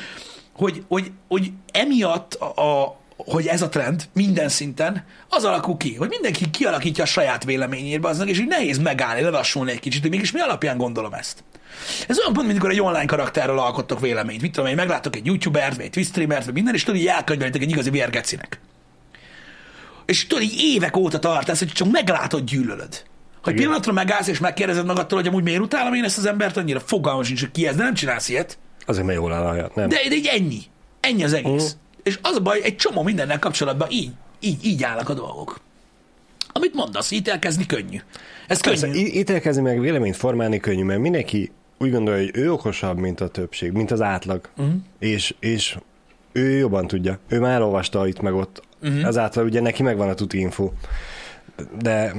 hogy, hogy, hogy emiatt a hogy ez a trend minden szinten, az alakul ki, hogy mindenki kialakítja a saját véleményét, aznak, és így nehéz megállni, lelassulni egy kicsit, hogy mégis mi alapján gondolom ezt. Ez olyan pont, mint amikor egy online karakterről alkottok véleményt. Mit tudom én, meglátok egy youtubert, vagy egy twitch streamert, vagy minden, és tudod, így elkönyvelitek egy igazi vérgecinek. És tudod, így évek óta tart ez, hogy csak meglátod, gyűlölöd. Hogy Igen. pillanatra megállsz, és megkérdezed magadtól, hogy amúgy miért utálom én ezt az embert, annyira fogalmam sincs, hogy ki ez, de nem csinálsz ilyet. Azért mert jól áll nem? De, de így ennyi. Ennyi az egész. Mhm. És az a baj, egy csomó mindennel kapcsolatban így, így, így állnak a dolgok. Amit mondasz, ítélkezni könnyű. Ez Persze, könnyű. ítélkezni meg véleményt formálni könnyű, mert mindenki úgy gondolja, hogy ő okosabb, mint a többség, mint az átlag. Uh-huh. És, és ő jobban tudja. Ő már elolvasta itt meg ott. Uh-huh. Azáltal ugye neki megvan a tuti info. De,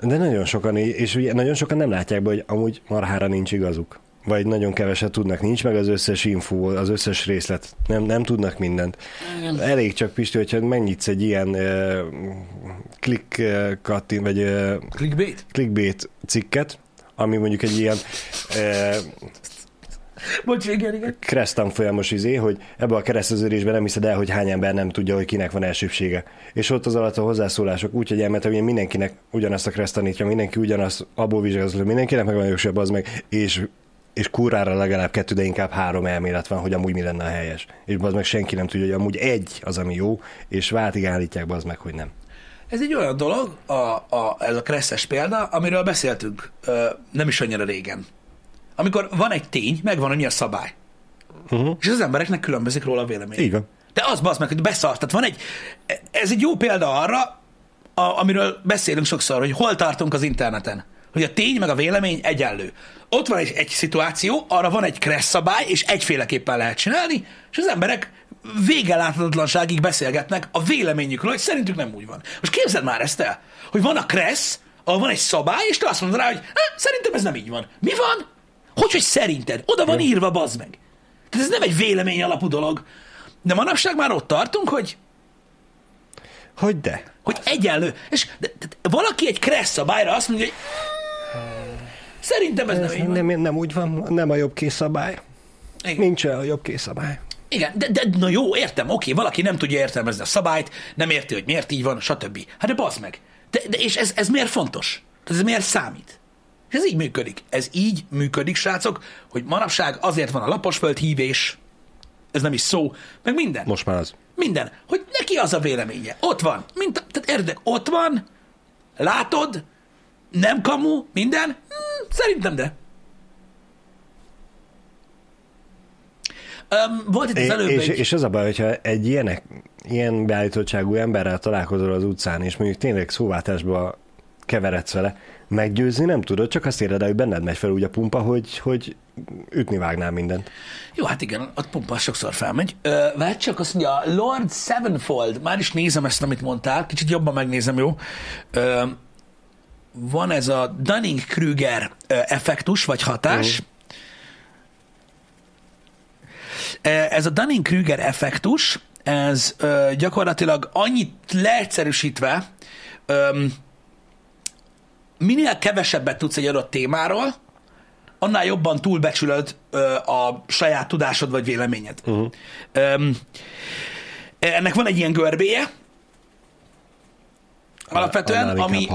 de nagyon sokan, és ugye nagyon sokan nem látják be, hogy amúgy marhára nincs igazuk. Vagy nagyon keveset tudnak, nincs meg az összes info, az összes részlet, nem, nem tudnak mindent. Igen. Elég csak, Pisti, hogyha megnyitsz egy ilyen uh, klik uh, kattin, vagy uh, Clickbait? clickbait cikket, ami mondjuk egy ilyen uh, Bocs, igen, igen. keresztán folyamos izé, hogy ebbe a kereszteződésben nem hiszed el, hogy hány ember nem tudja, hogy kinek van elsőbsége. És ott az alatt a hozzászólások úgy, hogy elmentem, hogy mindenkinek ugyanazt a kereszt tanítja, mindenki ugyanazt abból vizsgálózó, mindenkinek meg van jobb az meg, és és kurrára legalább kettő, de inkább három elmélet van, hogy amúgy mi lenne a helyes. És az meg senki nem tudja, hogy amúgy egy az, ami jó, és váltig állítják az meg, hogy nem. Ez egy olyan dolog, a, a, ez a kresszes példa, amiről beszéltünk ö, nem is annyira régen. Amikor van egy tény, megvan, hogy mi a szabály. Uh-huh. És az embereknek különbözik róla a vélemény. Így van. De az bazd meg, hogy beszart. Tehát van egy, ez egy jó példa arra, a, amiről beszélünk sokszor, hogy hol tartunk az interneten. Hogy a tény meg a vélemény egyenlő. Ott van egy, egy szituáció, arra van egy kressz szabály, és egyféleképpen lehet csinálni, és az emberek vége láthatatlanságig beszélgetnek a véleményükről, hogy szerintük nem úgy van. Most képzeld már ezt el, hogy van a kressz, ahol van egy szabály, és te azt mondod rá, hogy szerintem ez nem így van. Mi van? Hogy, hogy szerinted? Oda van írva, bazd meg. Tehát ez nem egy vélemény alapú dolog. De manapság már ott tartunk, hogy, Hogy de? hogy egyenlő. És de, de, valaki egy kressz szabályra azt mondja, hogy szerintem ez, Ez nem így van. nem, nem úgy van, nem a jobb készszabály. Igen. Nincs olyan jobb készszabály. Igen, de, de na jó, értem, oké, valaki nem tudja értelmezni a szabályt, nem érti, hogy miért így van, stb. Hát de bazd meg. De, de és ez, ez miért fontos? Ez miért számít? És ez így működik. Ez így működik, srácok, hogy manapság azért van a laposföld hívés, ez nem is szó, meg minden. Most már az. Minden. Hogy neki az a véleménye. Ott van. Mint, tehát érdek, ott van, látod, nem kamu, minden. Hmm, szerintem de. Um, volt itt az előbb és, egy... és az a baj, hogyha egy ilyenek, ilyen beállítottságú emberrel találkozol az utcán, és mondjuk tényleg szóváltásba keveredsz vele, meggyőzni nem tudod, csak azt éred el, hogy benned megy fel úgy a pumpa, hogy, hogy ütni vágnál mindent. Jó, hát igen, a pumpa sokszor felmegy. Ö, Várj csak, azt mondja, Lord Sevenfold, már is nézem ezt, amit mondtál, kicsit jobban megnézem, jó? Ö, van ez a Dunning-Kruger effektus, vagy hatás. Ö, Ez a Dunning-Kruger effektus, ez ö, gyakorlatilag annyit leegyszerűsítve, ö, minél kevesebbet tudsz egy adott témáról, annál jobban túlbecsülöd ö, a saját tudásod vagy véleményed. Uh-huh. Ennek van egy ilyen görbéje, alapvetően, ami,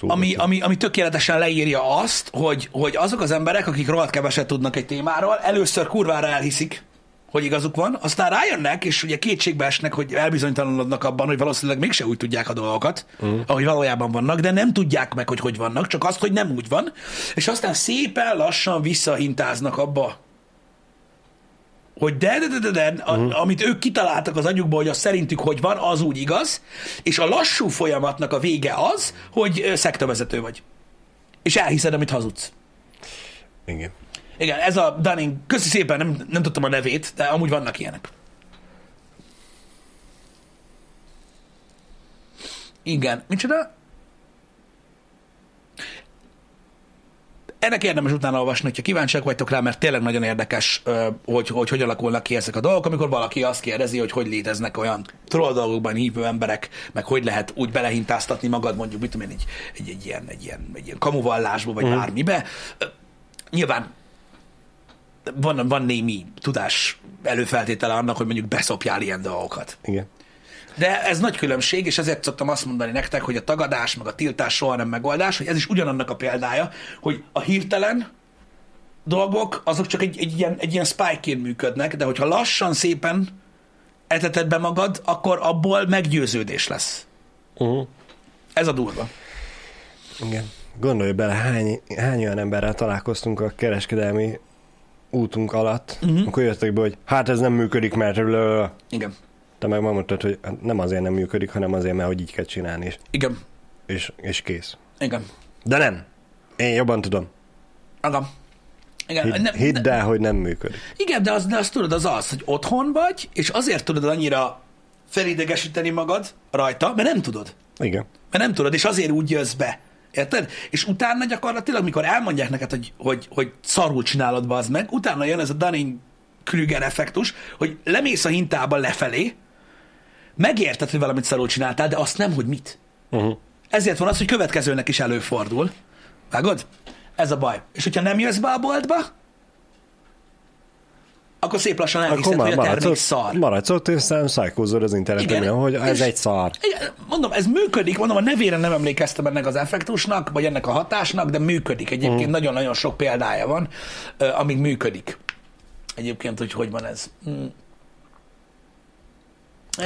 ami, ami, ami, tökéletesen leírja azt, hogy, hogy azok az emberek, akik rohadt keveset tudnak egy témáról, először kurvára elhiszik, hogy igazuk van, aztán rájönnek, és ugye kétségbe esnek, hogy elbizonytalanodnak abban, hogy valószínűleg mégse úgy tudják a dolgokat, uh. ahogy valójában vannak, de nem tudják meg, hogy hogy vannak, csak azt, hogy nem úgy van, és aztán szépen lassan visszahintáznak abba, hogy de, de, de, de, de a, uh. amit ők kitaláltak az agyukból, hogy az szerintük hogy van, az úgy igaz, és a lassú folyamatnak a vége az, hogy szektavezető vagy. És elhiszed, amit hazudsz. Igen. Igen, ez a Dunning, köszi szépen, nem, nem tudtam a nevét, de amúgy vannak ilyenek. Igen, micsoda? Ennek érdemes utána olvasni, hogyha kíváncsiak vagytok rá, mert tényleg nagyon érdekes, hogy, hogy hogy alakulnak ki ezek a dolgok, amikor valaki azt kérdezi, hogy hogy léteznek olyan troll dolgokban hívő emberek, meg hogy lehet úgy belehintáztatni magad mondjuk, mit tudom én, egy, egy, egy, ilyen, egy, ilyen, egy ilyen kamuvallásba, vagy mm. bármibe. Nyilván van, van némi tudás előfeltétele annak, hogy mondjuk beszopjál ilyen dolgokat. Igen. De ez nagy különbség, és ezért szoktam azt mondani nektek, hogy a tagadás, meg a tiltás soha nem megoldás, hogy ez is ugyanannak a példája, hogy a hirtelen dolgok, azok csak egy, egy ilyen, egy ilyen spike működnek, de hogyha lassan, szépen eteted be magad, akkor abból meggyőződés lesz. Uh-huh. Ez a durva. Igen. Gondolj bele, hány, hány olyan emberrel találkoztunk a kereskedelmi útunk alatt, uh-huh. akkor jöttek be, hogy hát ez nem működik, mert Igen. Te meg mondtad, hogy hát nem azért nem működik, hanem azért, mert hogy így kell csinálni, és, Igen. és, és kész. Igen. De nem. Én jobban tudom. Igen. Igen, Hidd, nem- hidd el, hogy nem működik. Igen, de az, de az tudod, az az, hogy otthon vagy, és azért tudod annyira felidegesíteni magad rajta, mert nem tudod. Igen. Mert nem tudod, és azért úgy jössz be. Érted? És utána gyakorlatilag, mikor elmondják neked, hogy, hogy, hogy szarul csinálod be az meg, utána jön ez a Dunning-Krüger effektus, hogy lemész a hintába lefelé, megérted, hogy valamit szarul csináltál, de azt nem, hogy mit. Uh-huh. Ezért van az, hogy következőnek is előfordul. Vágod? Ez a baj. És hogyha nem jössz be a boltba, akkor szép lassan elhiszed, hogy a termék ott, szar. maradsz ott, és aztán szájkózod az interneten, Igen. hogy ez egy szar. Igen, Mondom, ez működik, mondom, a nevére nem emlékeztem ennek az effektusnak, vagy ennek a hatásnak, de működik. Egyébként Mhm. nagyon-nagyon sok példája van, amíg működik. Egyébként, hogy hogy van ez. Mm.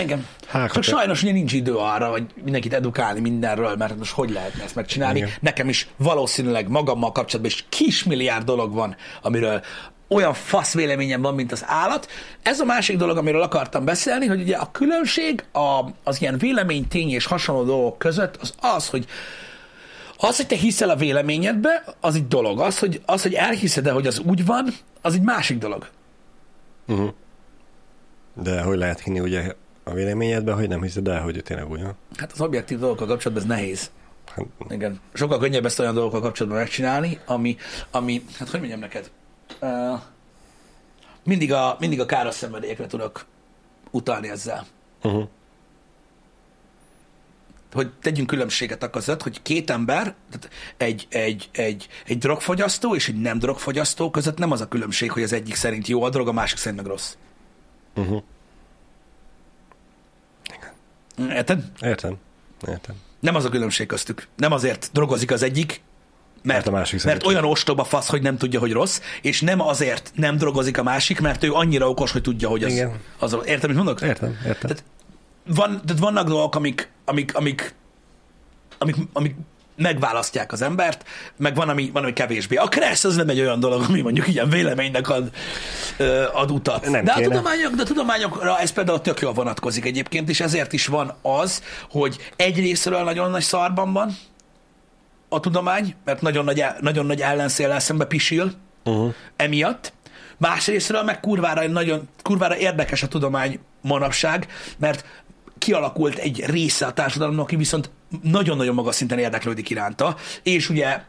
Igen. Hát, Csak hogy- sajnos ugye nincs idő arra, hogy mindenkit edukálni mindenről, mert most hogy lehetne ezt megcsinálni. Igen. Nekem is valószínűleg magammal kapcsolatban is kismilliárd dolog van, amiről olyan fasz véleményem van, mint az állat. Ez a másik dolog, amiről akartam beszélni, hogy ugye a különbség a, az ilyen vélemény, tény és hasonló dolgok között az az, hogy az, hogy te hiszel a véleményedbe, az egy dolog. Az, hogy, az, hogy elhiszed hogy az úgy van, az egy másik dolog. De hogy lehet hinni ugye a véleményedben, hogy nem hiszed el, hogy tényleg úgy van? Hát az objektív dolgokkal kapcsolatban ez nehéz. Hát, Igen. Sokkal könnyebb ezt olyan dolgokkal kapcsolatban megcsinálni, ami, ami hát hogy mondjam neked, uh, mindig, a, mindig a káros szenvedélyekre tudok utalni ezzel. uh-huh. Hogy tegyünk különbséget a között, hogy két ember, tehát egy, egy, egy, egy drogfogyasztó és egy nem drogfogyasztó között nem az a különbség, hogy az egyik szerint jó a drog, a másik szerint meg rossz. Uh-huh. Érted? Értem. Értem. Nem az a különbség köztük. Nem azért drogozik az egyik, mert, Mert a másik mert olyan ostoba fasz, hogy nem tudja, hogy rossz, és nem azért nem drogozik a másik, mert ő annyira okos, hogy tudja, hogy az, Igen. az. Érted, mit mondok? Értem, értem. Tehát, van, tehát vannak dolgok, amik, amik, amik, amik, amik megválasztják az embert, meg van, ami, van, ami kevésbé. A kressz az nem egy olyan dolog, ami mondjuk ilyen véleménynek ad, ad utat. Nem de, a tudományok, de a tudományokra ez például tök jól vonatkozik egyébként, és ezért is van az, hogy egy részről nagyon nagy szarban van a tudomány, mert nagyon nagy, el- nagyon nagy ellenszéllel szembe pisil, Uh-huh. emiatt. Másrésztről meg kurvára, nagyon, kurvára érdekes a tudomány manapság, mert kialakult egy része a társadalomnak, aki viszont nagyon-nagyon magas szinten érdeklődik iránta, és ugye,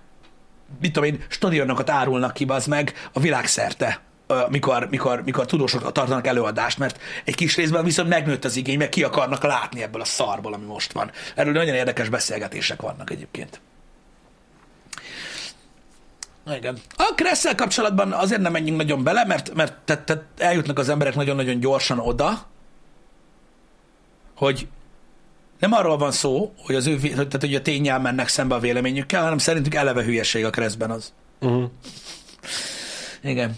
mit tudom én, stadionokat árulnak ki, az meg a világszerte mikor, mikor, mikor tudósok tartanak előadást, mert egy kis részben viszont megnőtt az igény, meg ki akarnak látni ebből a szarból, ami most van. Erről nagyon érdekes beszélgetések vannak egyébként. Igen. A Kresszel kapcsolatban azért nem menjünk nagyon bele, mert, mert te, te eljutnak az emberek nagyon-nagyon gyorsan oda, hogy nem arról van szó, hogy, az ő, tehát, hogy a tényel mennek szembe a véleményükkel, hanem szerintük eleve hülyeség a Kresszben az. Uh-huh. Igen.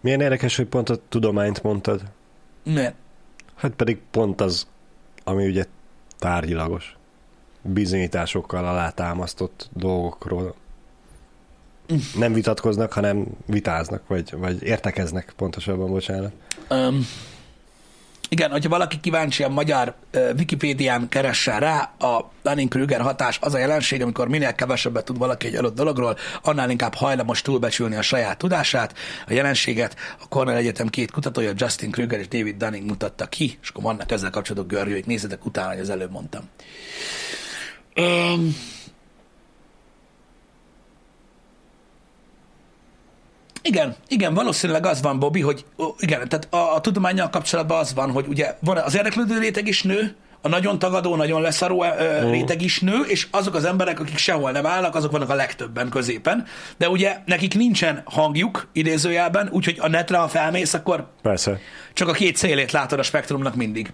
Milyen érdekes, hogy pont a tudományt mondtad. Miért? Hát pedig pont az, ami ugye tárgyilagos. Bizonyításokkal alátámasztott dolgokról nem vitatkoznak, hanem vitáznak, vagy, vagy értekeznek pontosabban, bocsánat. Um, igen, hogyha valaki kíváncsi a magyar uh, Wikipédián keressen rá, a Dunning-Kruger hatás az a jelenség, amikor minél kevesebbet tud valaki egy adott dologról, annál inkább hajlamos túlbecsülni a saját tudását. A jelenséget a Cornell Egyetem két kutatója, Justin Kruger és David Dunning mutatta ki, és akkor vannak ezzel kapcsolatos görgőik, nézzetek utána, hogy az előbb mondtam. Um, Igen, igen, valószínűleg az van, Bobby, hogy igen, tehát a, a tudományjal kapcsolatban az van, hogy ugye van az érdeklődő réteg is nő, a nagyon tagadó, nagyon leszaró ö, réteg is nő, és azok az emberek, akik sehol nem állnak, azok vannak a legtöbben középen. De ugye nekik nincsen hangjuk idézőjelben, úgyhogy a netre, ha felmész, akkor Persze. csak a két szélét látod a spektrumnak mindig.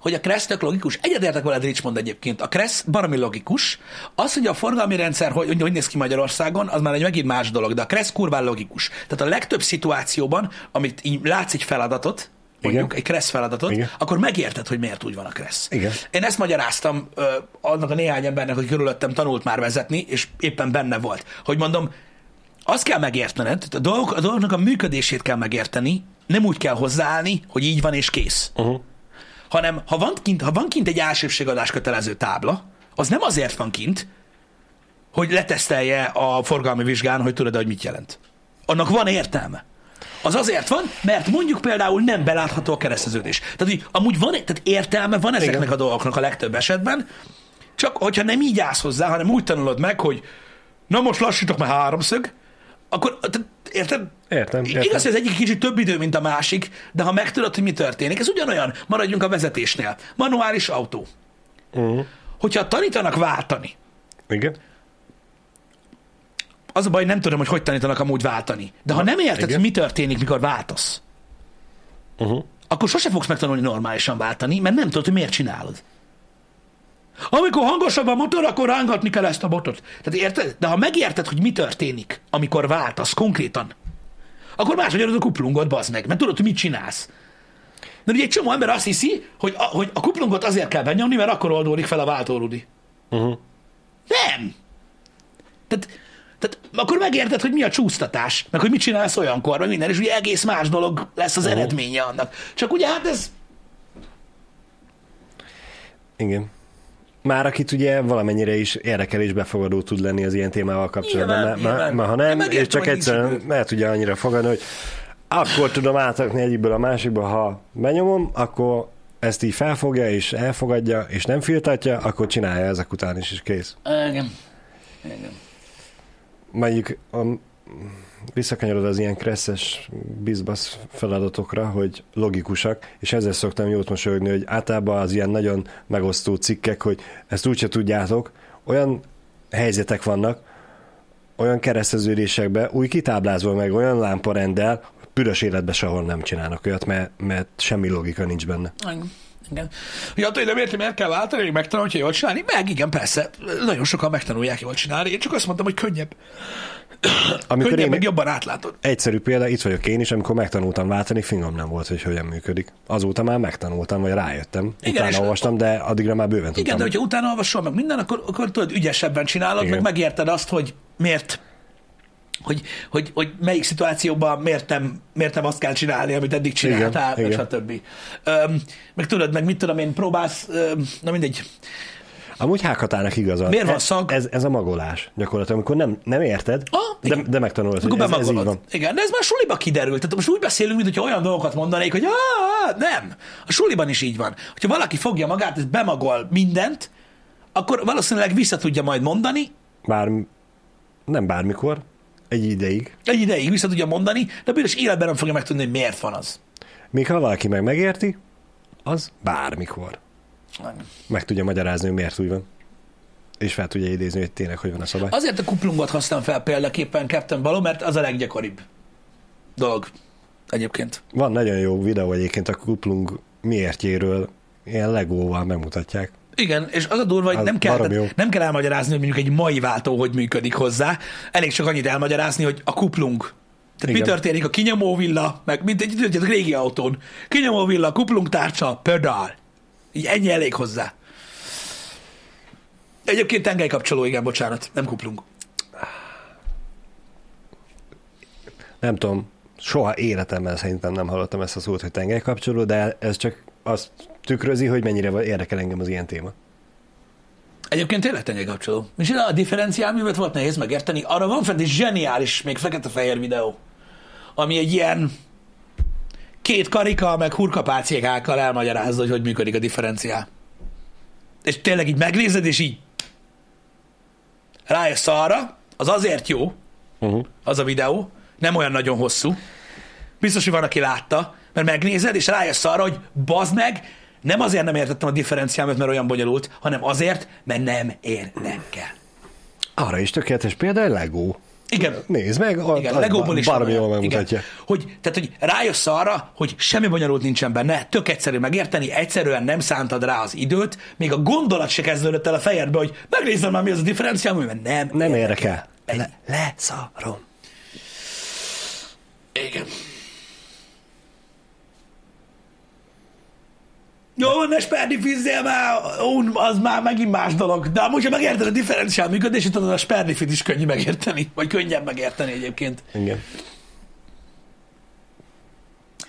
Hogy a Kressz tök logikus. Egyetértek veled, Richmond egyébként. A Kressz baromi logikus. Az, hogy a forgalmi rendszer hogy, hogy, hogy néz ki Magyarországon, az már egy megint más dolog, de a Kressz kurván logikus. Tehát a legtöbb szituációban, amit így látsz egy feladatot, mondjuk Igen. egy Kressz feladatot, Igen. akkor megérted, hogy miért úgy van a Kressz. Igen. Én ezt magyaráztam ö, annak a néhány embernek, aki körülöttem tanult már vezetni, és éppen benne volt. Hogy mondom, azt kell megértened, a, dolgok, a dolgoknak a működését kell megérteni, nem úgy kell hozzáállni, hogy így van és kész. Uh-huh. Hanem ha van kint, ha van kint egy elsőbségadás kötelező tábla, az nem azért van kint, hogy letesztelje a forgalmi vizsgán, hogy tudod, hogy mit jelent. Annak van értelme. Az azért van, mert mondjuk például nem belátható a kereszteződés. Tehát, hogy amúgy van, tehát értelme van ezeknek Igen. a dolgoknak a legtöbb esetben, csak hogyha nem így állsz hozzá, hanem úgy tanulod meg, hogy na most lassítok, mert háromszög, akkor, tehát, érted? Értem, értem. Igaz, hogy ez egyik kicsit több idő, mint a másik, de ha megtudod, hogy mi történik, ez ugyanolyan, maradjunk a vezetésnél. Manuális autó. Uh-huh. Hogyha tanítanak váltani, Igen. az a baj, nem tudom, hogy hogy tanítanak amúgy váltani. De ha nem érted, igen. hogy mi történik, mikor váltasz, Uh-huh. akkor sose fogsz megtanulni normálisan váltani, mert nem tudod, hogy miért csinálod. Amikor hangosabb a motor, akkor rángatni kell ezt a botot. Tehát érted? De ha megérted, hogy mi történik, amikor váltasz konkrétan, akkor máshogy adod a kuplungot, bazd meg, mert tudod, hogy mit csinálsz. Mert ugye egy csomó ember azt hiszi, hogy a, hogy a kuplungot azért kell benyomni, mert akkor oldódik fel a váltórudi. Uh-huh. Nem! Tehát, tehát akkor megérted, hogy mi a csúsztatás, meg hogy mit csinálsz olyankor, meg minden, és ugye egész más dolog lesz az eredménye annak. Csak ugye hát ez... Igen. Már akit ugye valamennyire is érdekel és befogadó tud lenni az ilyen témával kapcsolatban, Nyilván, mert, nyilván. mert ha Én nem, megértem, és csak egyszerűen el tudja annyira fogadni, hogy akkor tudom átrakni egyikből a másikba, ha benyomom, akkor ezt így felfogja és elfogadja, és nem filtatja, akkor csinálja ezek után is, és kész. Igen. Igen. Mondjuk a, visszakanyarod az ilyen kresszes bizbasz feladatokra, hogy logikusak, és ezzel szoktam jót mosolyogni, hogy általában az ilyen nagyon megosztó cikkek, hogy ezt úgyse tudjátok, olyan helyzetek vannak, olyan kereszteződésekben, új kitáblázva meg olyan lámparendel, büdös életben sehol nem csinálnak olyat, mert, mert semmi logika nincs benne. Igen. Igen. Hogy attól, nem érti, miért kell váltani, hogy megtanulja, jól csinálni, meg igen, persze, nagyon sokan megtanulják jól csinálni, én csak azt mondtam, hogy könnyebb. Amikor én, meg jobban átlátod. Egyszerű példa, itt vagyok én is, amikor megtanultam váltani, fingom nem volt, hogy hogyan működik. Azóta már megtanultam, vagy rájöttem. Igen, és- Utána olvastam, de addigra már bőven tudtam. Igen, de hogyha utána olvasol meg minden, akkor, akkor tudod, ügyesebben csinálod, Igen. meg megérted azt, hogy miért hogy, hogy, hogy melyik szituációban miért nem, miért nem azt kell csinálni, amit eddig csináltál, meg igen. stb. Öm, meg tudod, meg mit tudom én, próbálsz, öm, na mindegy, Amúgy Hákatának igaza. Miért van szag? Ez, ez a magolás gyakorlatilag, amikor nem, nem érted, Ah, de, de megtanulod, hogy ez, ez így van. Igen, de ez már suliba kiderült. Tehát most úgy beszélünk, mintha olyan dolgokat mondanék, hogy "Á, nem. A suliban is így van. Hogyha valaki fogja magát, és bemagol mindent, akkor valószínűleg vissza tudja majd mondani, Bár nem bármikor, egy ideig. egy ideig vissza tudja mondani, de biztos életben nem fogja megtudni, hogy miért van az. Míg ha valaki meg megérti, az bármikor. Meg tudja magyarázni, hogy miért úgy van. És fel tudja idézni, hogy tényleg hogy van a szabály. Azért a kuplungot használom fel példaképpen Captain Baló, mert az a leggyakoribb dolog egyébként. Van nagyon jó videó egyébként a kuplung miértjéről, ilyen legóval megmutatják. Igen, és az a durva, hogy Az nem kell, nem kell elmagyarázni, hogy mondjuk egy mai váltó hogy működik hozzá. Elég csak annyit elmagyarázni, hogy a kuplung. Tehát mi Igen. történik a kinyomóvilla, meg mint egy, egy régi autón. Kinyomóvilla, kuplungtárcsa, pedál. Így ennyi elég hozzá. Egyébként tengelykapcsoló, igen, bocsánat, nem kuplung. Nem tudom, soha életemben szerintem nem hallottam ezt a szót, hogy tengelykapcsoló, de ez csak azt tükrözi, hogy mennyire érdekel engem az ilyen téma. Egyébként tényleg tengelykapcsoló. És a differenciálművet volt nehéz megérteni. Arra van fent egy zseniális, még fekete-fehér videó, ami egy ilyen két karika, meg hurkapáciékákkal elmagyarázza, hogy hogy működik a differenciál. És tényleg így megnézed, és így rájössz arra, az azért jó, Uh-huh. az a videó, nem olyan nagyon hosszú. Biztos, hogy van, aki látta, mert megnézed, és rájössz arra, hogy bazd meg, nem azért nem értettem a differenciámat, mert olyan bonyolult, hanem azért, mert nem érdekel. Arra is tökéletes példa, egy Lego. Igen, Nézd meg, a, igen, a, Legóból is olyan. jól megmutatja. Hogy, tehát, hogy rájössz arra, hogy semmi bonyolult nincsen benne, tök egyszerű megérteni, egyszerűen nem szántad rá az időt, még a gondolat se kezdődött el a fejedbe, hogy megnézem már, mi az a differenciál, mert nem Nem érdekel. Le, leszarom. Igen. Jó, ne sperdi fizzél már, az már megint más dolog. De amúgy, ha megérted a differenciál működését, tudod, a sperdifit is könnyű megérteni, vagy könnyebb megérteni egyébként. Igen.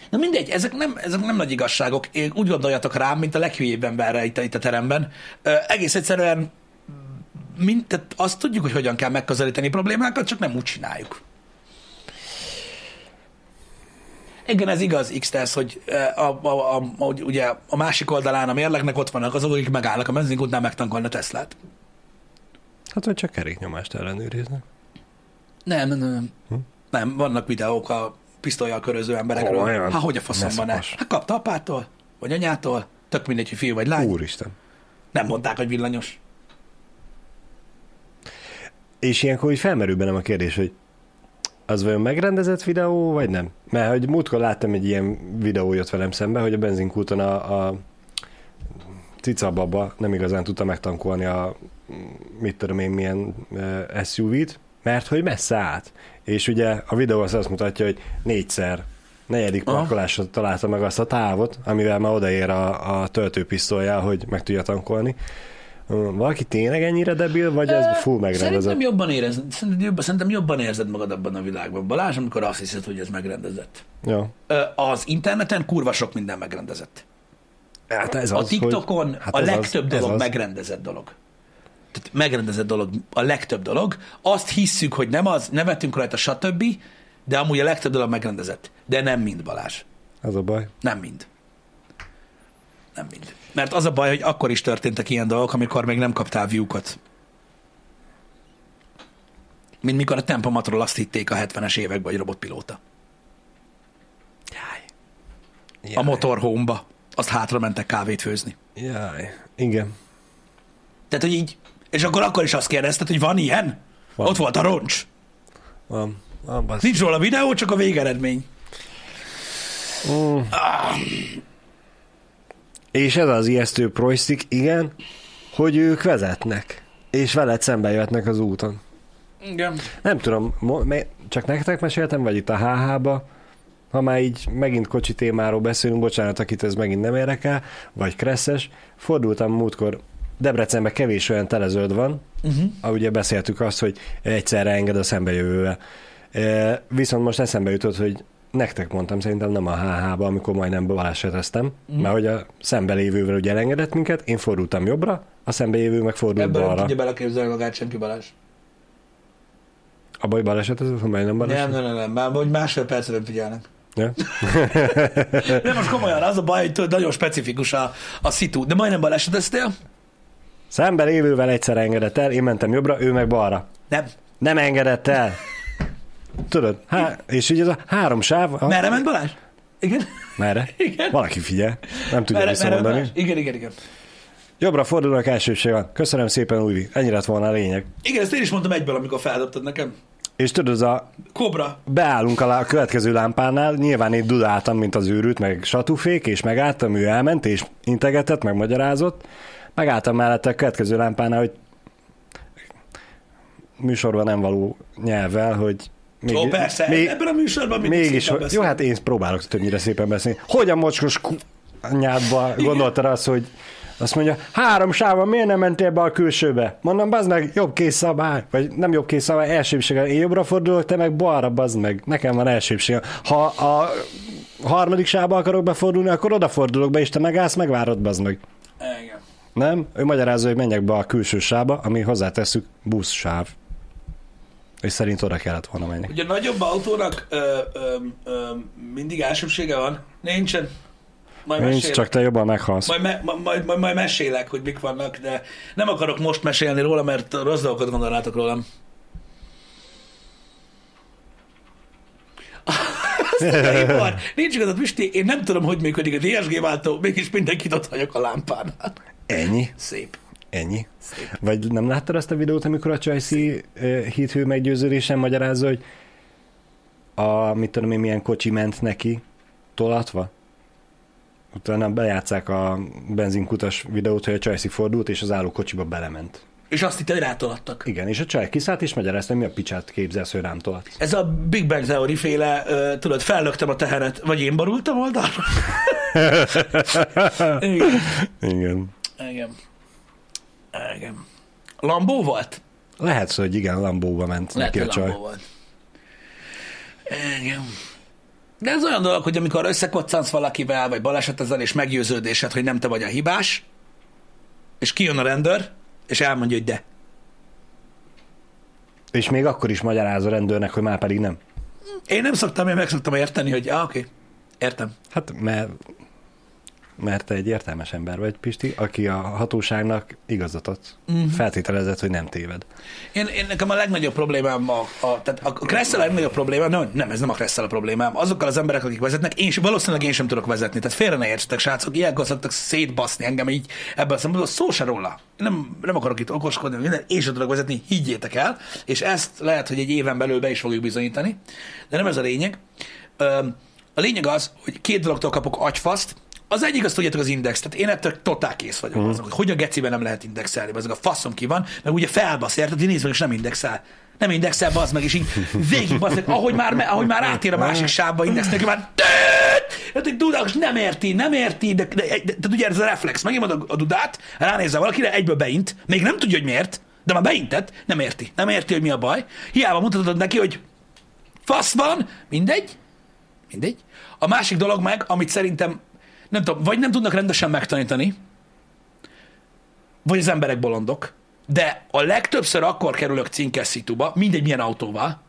Na mindegy, ezek nem, ezek nem nagy igazságok. Én úgy gondoljatok rám, mint a leghülyébb emberre itt, a- itt a teremben. Ö, egész egyszerűen mind, tehát azt tudjuk, hogy hogyan kell megközelíteni problémákat, csak nem úgy csináljuk. Igen, ez igaz, x hogy ö, a, a, a, a, ugye a másik oldalán a mérlegnek ott vannak azok, akik megállnak a benzinkútnál megtankolni a Teslát. Hát, hogy csak keréknyomást ellenőriznek. Nem, nem, nem. Hm? nem vannak videók a pisztolyjal köröző emberekről. Komolyan? Hát hogy a faszomban Ne. Hát kapta apától, vagy anyától, tök mindegy, hogy fiú vagy lány. Úristen. Nem mondták, hogy villanyos. És ilyenkor úgy felmerül bennem a kérdés, hogy az vajon megrendezett videó, vagy nem? Mert hogy múltkor láttam egy ilyen videó jött velem szembe, hogy a benzinkúton a, a cica baba nem igazán tudta megtankolni a mit tudom én milyen uh, SUV-t, mert hogy messze át. És ugye a videó az azt mutatja, hogy négyszer negyedik parkolásra találta meg azt a távot, amivel már odaér a, a töltőpisztolyjal, hogy meg tudja tankolni. Valaki tényleg ennyire debil, vagy ez full megrendezett? Szerintem jobban, érez, szerintem, jobban, szerintem jobban érzed magad abban a világban. Balázs, amikor azt hiszed, hogy ez megrendezett. Ja. Az interneten kurva sok minden megrendezett. Hát ez A az, TikTokon hogy, hát a legtöbb az, dolog az. megrendezett dolog. Tehát megrendezett dolog a legtöbb dolog. Azt hisszük, hogy nem az, nevetünk rajta, stb., de amúgy a legtöbb dolog megrendezett. De nem mind, Balázs. Ez a baj. Nem mind. Nem mind. Mert az a baj, hogy akkor is történtek ilyen dolgok, amikor még nem kaptál view-kat. Mint mikor a tempomatról azt hitték a 70-es években, hogy robotpilóta. Jaj. A motorhome-ba. Azt hátra mentek kávét főzni. Jaj. Igen. Tehát, hogy így, és akkor akkor is azt kérdezted, hogy van ilyen? Van. Ott volt a roncs. Van. Van, basz. Nincs róla videó, csak a végeredmény. Mm. És ez az ijesztő projsztik, igen, hogy ők vezetnek, és veled szembe jöhetnek az úton. Igen. Nem tudom, csak nektek meséltem, vagy itt a HH-ba, ha már így megint kocsi témáról beszélünk, bocsánat, akit ez megint nem érdekel, vagy kresszes, fordultam múltkor, Debrecenben kevés olyan telezöld van, Uh-huh. ahogy ugye beszéltük azt, hogy egyszerre enged a szembejövővel. E, Viszont most eszembe jutott, hogy nektek mondtam, szerintem nem a HH-ba, amikor majdnem baleseteztem, mm. mert hogy a szembelévővel ugye elengedett minket, én fordultam jobbra, a szembelévő meg fordult nem balra. tudja beleképzelni magát senki Balázs. A baj balesetezett, ha majdnem baleset? Nem, nem, nem, nem. Már hogy másfél percre nem figyelnek. Ja? De most komolyan, az a baj, hogy tudod, nagyon specifikus a, a szitu. De majdnem baleseteztél? Szembelévővel egyszer engedett el, én mentem jobbra, ő meg balra. Nem. Nem engedett el. Tudod, há- és így ez a három sáv... A... Merre ment Balázs? Igen? Merre? Igen. Valaki figyel, nem tudja Merre, merre. Balázs? Igen, igen, igen. Jobbra fordulnak elsőség van. Köszönöm szépen, Újvi. Ennyire lett volna a lényeg. Igen, ezt én is mondtam egyből, amikor feldobtad nekem. És tudod, az a Kobra. beállunk a, a következő lámpánál, nyilván én dudáltam, mint az őrült, meg satúfék, és megálltam, ő elment, és integetett, meg magyarázott. Megálltam mellette a következő lámpánál, hogy műsorban nem való nyelvvel, hogy még, Ó, persze, még, ebben a műsorban mindig mégis, hogy, jó, hát én próbálok többnyire szépen beszélni. Hogy a mocskos anyádba gondoltad azt, hogy azt mondja, három sávon miért nem mentél be a külsőbe? Mondom, bazd meg, jobb kész szabály, vagy nem jobb kész szabály, elsőbsége. Én jobbra fordulok, te meg balra, bazd meg. Nekem van elsőbsége. Ha a harmadik sávba akarok befordulni, akkor odafordulok be, és te megállsz, megvárod, bazd meg. Igen. Nem? Ő magyarázza, hogy menjek be a külső sávba, ami hozzátesszük buszsáv. És szerint oda kellett volna menni. Ugye nagyobb autónak ö, ö, ö, mindig elsőbsége van? Nincsen. Majd Nincs, mesélek. csak te jobban meghalsz. Majd, me, majd, majd, majd mesélek, hogy mik vannak, de nem akarok most mesélni róla, mert rossz dolgokat gondolnátok rólam. Ipar. Nincs igazad, Pisti, én nem tudom, hogy működik a DSG váltó, mégis mindenkit ott vagyok a lámpán. Ennyi? Szép. Ennyi? Szép. Vagy nem láttad azt a videót, amikor a Csajci uh, hithő meggyőződésen magyarázza, hogy a, mit tudom én, milyen kocsi ment neki tolatva? Utána bejátszák a benzinkutas videót, hogy a Csajci fordult, és az álló kocsiba belement. És azt itt, hogy rátolattak. Igen, és a csaj kiszállt, és magyarázta, hogy mi a picsát képzelsz, hogy rám tolat. Ez a Big Bang Theory féle, uh, tudod, fellöktem a teheret, vagy én borultam oldalra? Igen. Igen. Igen. Igen. Lambó volt? Lehet szó, hogy igen, Lambóba ment Lehet, neki a csaj. Volt. Igen. De ez olyan dolog, hogy amikor összekoccansz valakivel, vagy balesetezel, és meggyőződésed, hogy nem te vagy a hibás, és kijön a rendőr, és elmondja, hogy de. És még akkor is magyaráz a rendőrnek, hogy már pedig nem. Én nem szoktam, én meg szoktam érteni, hogy ah, oké, okay. értem. Hát mert, mert te egy értelmes ember vagy, Pisti, aki a hatóságnak igazat ad. Mhm. Uh-huh. Feltételezett, hogy nem téved. Én, én nekem a legnagyobb problémám a, a, tehát a Kresszel a legnagyobb problémám, nem, nem, ez nem a Kresszel a problémám, azokkal az emberek, akik vezetnek, én valószínűleg én sem tudok vezetni, tehát félre ne értsetek, srácok, ilyenkor szoktak szétbaszni engem így ebben a szempontból, szó se róla. Én nem, nem akarok itt okoskodni, minden, én sem tudok vezetni, higgyétek el, és ezt lehet, hogy egy éven belül be is fogjuk bizonyítani, de nem ez a lényeg. A lényeg az, hogy két dologtól kapok agyfaszt, az egyik, azt tudjátok, az index. Tehát én ettől totál kész vagyok. Mm. Azok, hogy hogy a geciben nem lehet indexelni, ezek a faszom ki van, mert ugye felbasz, érted? Nézd meg, és nem indexel. Nem indexel, bazd meg, és így végig bazd meg, ahogy már, ahogy már átér a másik sávba index, neki már Hát Dudák, és nem érti, nem érti, de, de, de, de, de ugye ez a reflex, megnyomod a, a dudát, ránézzel valakire, egyből beint, még nem tudja, hogy miért, de már beintett, nem érti, nem érti, hogy mi a baj. Hiába mutatod neki, hogy fasz van, mindegy, mindegy. A másik dolog meg, amit szerintem nem tudom, vagy nem tudnak rendesen megtanítani, vagy az emberek bolondok, de a legtöbbször akkor kerülök cinkes szituba, mindegy milyen autóval,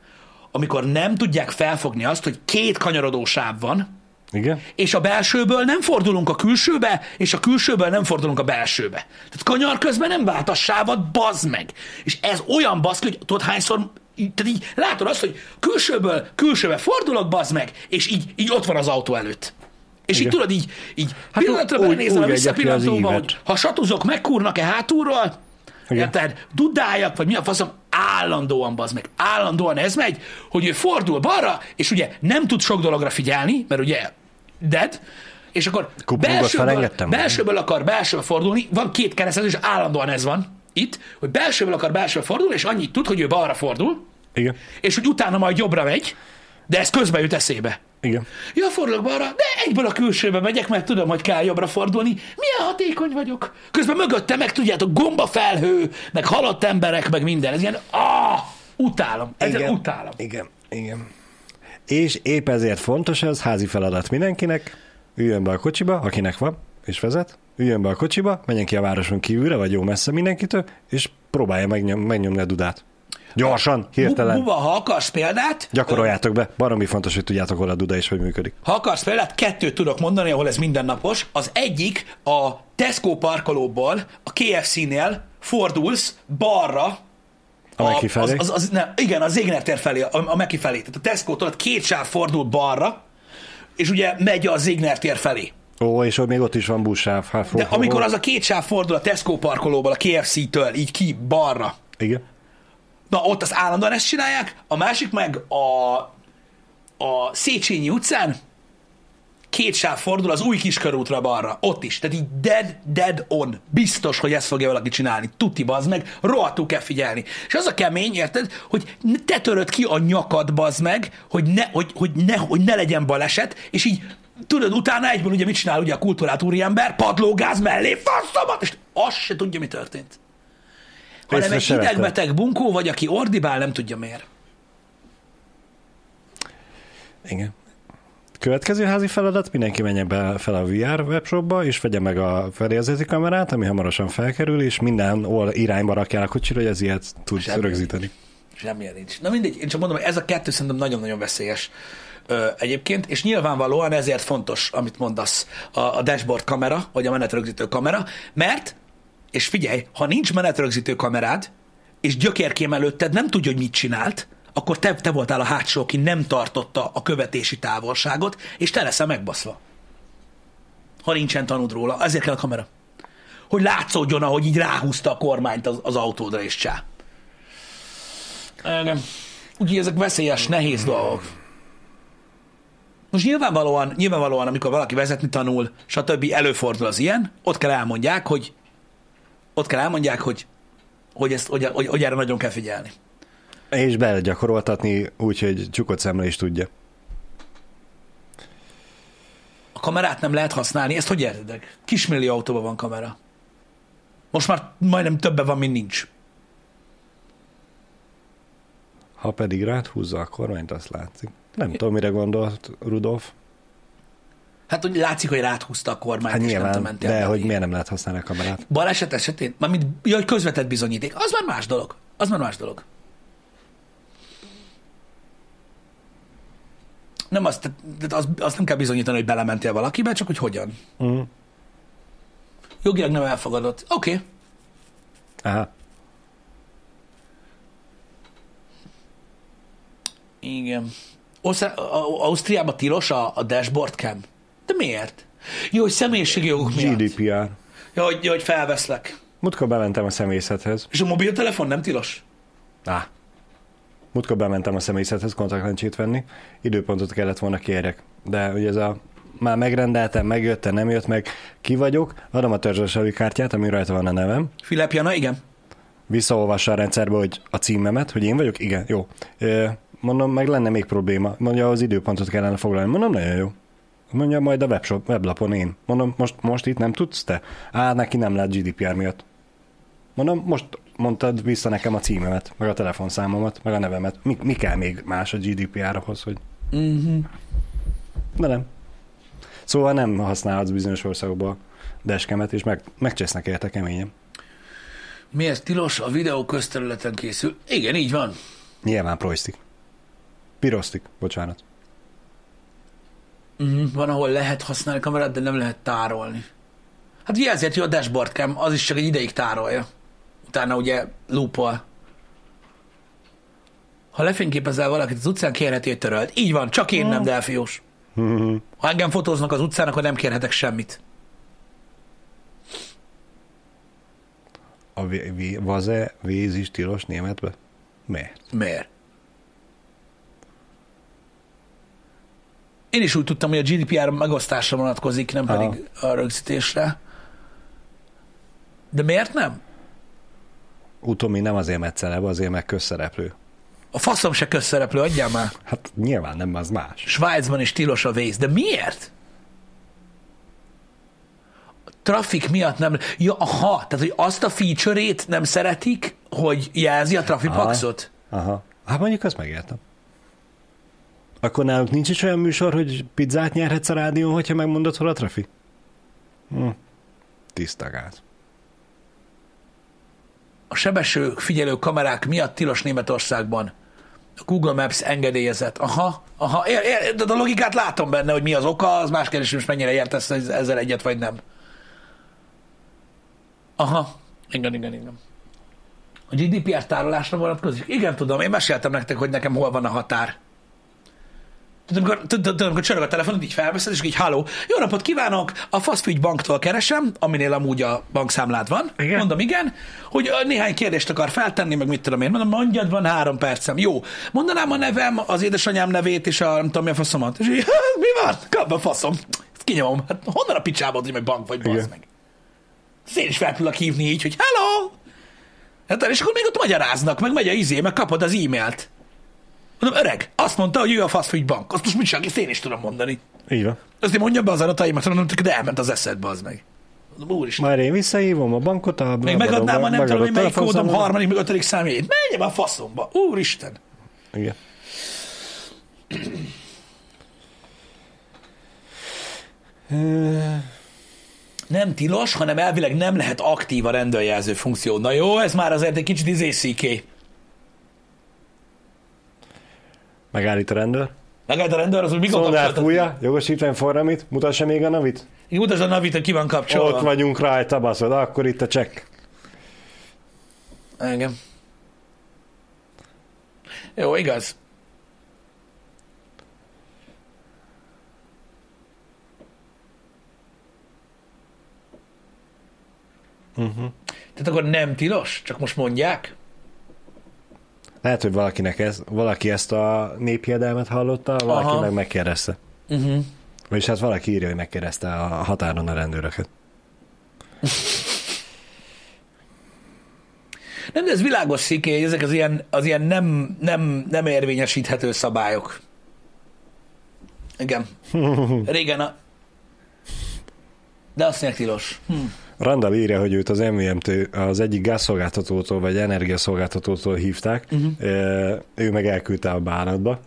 amikor nem tudják felfogni azt, hogy két kanyarodó sáv van, Igen? és a belsőből nem fordulunk a külsőbe, és a külsőből nem fordulunk a belsőbe. Tehát kanyar közben nem vált a sávat, bazd meg. És ez olyan baszki, hogy tudod hányszor, így- tehát így látod azt, hogy külsőből külsőbe fordulok, bazd meg, és így, így ott van az autó előtt. És így Igen. tudod, így, így Hát pillanatra úgy- belenézel a úgy az visszapillantóba, hogy ha satuzok, megkúrnak-e hátulról. Érted? Dudáljak, vagy mi a faszom, állandóan bazd meg, állandóan ez megy, hogy ő fordul balra, és ugye nem tud sok dologra figyelni, mert ugye dead, és akkor Kuplungot belsőből, belsőből akar belsőbe fordulni, van két keresztezés, és állandóan ez van itt, hogy belsőből akar belsőbe fordulni, és annyit tud, hogy ő balra fordul, Igen. és hogy utána majd jobbra megy, de ez közben jut eszébe. Igen. Ja, fordulok balra, de egyből a külsőbe megyek, mert tudom, hogy kell jobbra fordulni. Milyen hatékony vagyok. Közben mögötte meg tudjátok, gombafelhő, meg halott emberek, meg minden. Ez ilyen, ah, utálom. Ezzel Igen. utálom. Igen. Igen. És épp ezért fontos ez, házi feladat mindenkinek, üljön be a kocsiba, akinek van, és vezet, üljön be a kocsiba, menjen ki a városon kívülre, vagy jó messze mindenkitől, és próbálja megnyom, megnyomni a dudát. Gyorsan, hirtelen. Buba, ha akarsz példát, Gyakoroljátok be. Baromi fontos, hogy tudjátok, hol a duda és hogy működik. ha akarsz példát, kettőt tudok mondani, ahol ez mindennapos. Az egyik a Tesco parkolóból, a KFC-nél fordulsz balra, A Meki felé? Az, az, az, nem, igen, a Zégner tér felé, a, a Meki felé. Tehát a Tesco-tól két sáv fordul balra, és ugye megy a Zégner tér felé. Ó, és még ott is van buszsáv. Hát, De amikor az a két sáv fordul a Tesco parkolóból, a KFC-től, így ki balra, Igen. Na ott az állandóan ezt csinálják, a másik meg a, a Széchenyi utcán két sáv fordul az új kiskörútra balra, ott is. Tehát így dead, dead on. Biztos, hogy ezt fogja valaki csinálni. Tuti bazd meg, rohadtul kell figyelni. És az a kemény, érted, hogy te töröd ki a nyakad bazd meg, hogy ne, hogy, hogy ne, hogy ne legyen baleset, és így tudod, utána egyből ugye mit csinál ugye a kultúrát úriember, padlógáz mellé, faszomat, és azt se tudja, mi történt. Hanem egy idegbeteg bunkó, vagy aki ordibál, nem tudja miért. Igen. Következő házi feladat, mindenki menjen be fel a VR webshopba, és vegye meg a fedélzeti kamerát, ami hamarosan felkerül, és minden ol irányba rakja a kocsira, hogy ez ilyet tud Semmi. rögzíteni. Semmilyen nincs. Na mindegy, én csak mondom, hogy ez a kettő szerintem nagyon-nagyon veszélyes ö, egyébként, és nyilvánvalóan ezért fontos, amit mondasz, a, a dashboard kamera, vagy a menetrögzítő kamera, mert, és figyelj, ha nincs menetrögzítő kamerád, és gyökérkém előtted nem tudja, hogy mit csinált, akkor te, te voltál a hátsó, aki nem tartotta a követési távolságot, és te leszel megbaszva. Ha nincsen tanúd róla, ezért kell a kamera. Hogy látszódjon, ahogy így ráhúzta a kormányt az, az autódra, és csá. Igen. Úgyhogy ezek veszélyes, nehéz dolgok. Most nyilvánvalóan, nyilvánvalóan, amikor valaki vezetni tanul, stb. előfordul az ilyen, ott kell elmondják, hogy ott kell elmondják, hogy, hogy, ezt, hogy, hogy, hogy erre nagyon kell figyelni. És belegyakoroltatni úgy, hogy csukott szemre is tudja. A kamerát nem lehet használni, ezt hogy értedek? Kismillió autóban van kamera. Most már majdnem többen van, mint nincs. Ha pedig rád húzza a kormányt, azt látszik. Nem tudom, mire gondolt Rudolf. Hát, hogy látszik, hogy ráthúzta a kormányt, Hát és nem nyilván, mentél de hogy miért nem lehet használni a kamerát? Baleset esetén, mármint, ja, hogy közvetett bizonyíték, az már más dolog. Az már más dolog. Nem azt, tehát az, azt nem kell bizonyítani, hogy belementél valakibe, csak hogy hogyan. Mm. Jogilag nem elfogadott. Oké. Okay. Aha. Igen. Ausztriában tilos a, a dashboard cam. De miért? Jó, hogy személyiségi jogok miatt. GDPR. Ja, hogy, hogy felveszlek. Mutka bementem a személyzethez. És a mobiltelefon nem tilos? Á. Mutka bementem a személyzethez kontaktlencsét venni. Időpontot kellett volna kérjek. De ugye ez a már megrendeltem, megjött, nem jött meg, ki vagyok, adom a törzsösövi kártyát, ami rajta van a nevem, Filip Jana, igen. visszaolvassa a rendszerbe, hogy a címemet, hogy én vagyok, igen, jó. Mondom, meg lenne még probléma. Mondja, az időpontot kellene foglalni. Mondom, nagyon jó. Mondja, majd a webshop, weblapon én. Mondom, most, most itt nem tudsz te? Á, neki nem lehet GDPR miatt. Mondom, most mondtad vissza nekem a címemet, meg a telefonszámomat, meg a nevemet. Mi, mi kell még más a GDPR-hoz, hogy... Uh-huh. De nem. Szóval nem használhatsz bizonyos országokban deskemet, és meg, megcsesznek érte keményen. Miért tilos? A videó közterületen készül. Igen, így van. Nyilván projsztik. Pirosztik, bocsánat. Uh-huh. Van, ahol lehet használni kamerát, de nem lehet tárolni. Hát ugye ezért jó a dashboard cam, az is csak egy ideig tárolja. Utána ugye loopol. Ha lefényképezel valakit az utcán, kérheti, hogy törölt. Így van, csak én nem, Delfiós. Ha engem fotóznak az utcán, akkor nem kérhetek semmit. A vé- vé- vaze víz is tilos németbe? Miért? Miért? Én is úgy tudtam, hogy a GDPR megosztásra vonatkozik, nem Aha. pedig a rögzítésre. De miért nem? Utomi nem azért mert celeb, azért meg közszereplő. A faszom se közszereplő, adjál már. Hát nyilván nem, az más. Svájcban is tilos a vész. De miért? A trafik miatt nem... Ja, aha, tehát hogy azt a feature-ét nem szeretik, hogy jelzi a trafipaxot? Aha. Hát mondjuk azt megértem. Akkor náluk nincs is olyan műsor, hogy pizzát nyerhetsz a rádión, hogyha megmondod, hol a trafi? Hm. Tiszta gáz. A sebeső figyelő kamerák miatt tilos Németországban. A Google Maps engedélyezett. Aha, aha, ér, ér, de a logikát látom benne, hogy mi az oka, az más kérdés, most mennyire értesz ez- ezzel egyet, vagy nem. Aha, igen, igen, igen. A GDPR tárolásra vonatkozik? Igen, tudom, én meséltem nektek, hogy nekem hol van a határ. Tudod, amikor, tudod, amikor csörög a telefonod, így felveszed, és így háló, jó napot kívánok, a Fastfood banktól keresem, aminél amúgy a bankszámlád van. Igen. Mondom, igen, hogy néhány kérdést akar feltenni, meg mit tudom én. Mondom, mondjad, van három percem. Jó. Mondanám a nevem, az édesanyám nevét, és a nem tudom mi a faszomat. És így, mi van? Kap a faszom. Ezt kinyomom. Hát honnan a picsába, hogy meg bank vagy, bazd meg. Én is fel tudlak hívni így, hogy hello! Hát, és akkor még ott magyaráznak, meg megy a izé, meg kapod az e-mailt. Mondom, öreg, azt mondta, hogy ő a fast food bank. Azt most mit ezt én is tudom mondani. Így van. Azt én mondjam be az adataimat, mondom, de elment az eszedbe, az meg. Mondom, úristen. Majd én visszahívom a bankot, a Még megadnám a nem tudom, hogy melyik kódom harmadik, meg ötödik számjegyét. Menjem a faszomba. Úristen. Igen. Nem tilos, hanem elvileg nem lehet aktív a rendőrjelző funkció. Na jó, ez már azért egy kicsit izészíké. Megállít a rendőr. Megállít a rendőr, az, hogy mikor kapcsoltad? fújja, jogosítvány forramit, mutassa még a navit. Mutasd a navit, hogy ki van kapcsolva. Ott vagyunk rajta, baszod, akkor itt a csekk. Engem. Jó, igaz. Uh-huh. Tehát akkor nem tilos? Csak most mondják? Lehet, hogy valakinek ez, valaki ezt a néphiedelmet hallotta, valaki Aha. meg megkérdezte. Uh-huh. Vagyis hát valaki írja, hogy megkérdezte a határon a rendőröket. Nem, de ez világos sziké, hogy ezek az ilyen, az ilyen nem, nem, nem érvényesíthető szabályok. Igen. Régen a... De azt mondják tilos. Hm. Randall írja, hogy őt az MVM-t az egyik gázszolgáltatótól vagy energiaszolgáltatótól hívták, Uh-huh. ő meg elküldte a bánatba,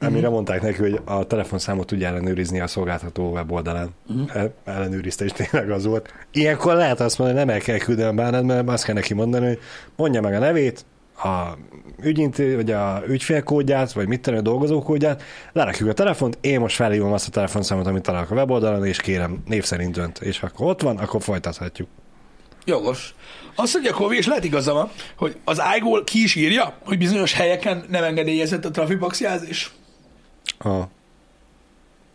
amire uh-huh. mondták neki, hogy a telefonszámot tudja ellenőrizni a szolgáltató weboldalán. Uh-huh. Ellenőrizte, és tényleg az volt. Ilyenkor lehet azt mondani, hogy nem el kell küldeni a bánat, mert azt kell neki mondani, hogy mondja meg a nevét, a ügyinté, vagy a ügyfélkódját, vagy mit tenni, a dolgozókódját, lerakjuk a telefont, én most felhívom azt a telefonszámot, amit találok a weboldalon, és kérem, név szerint dönt. És akkor ott van, akkor folytathatjuk. Jogos. Azt mondja Kovi, és lehet igaza van, hogy az iGoal ki is írja, hogy bizonyos helyeken nem engedélyezett a trafibox jelzés. A...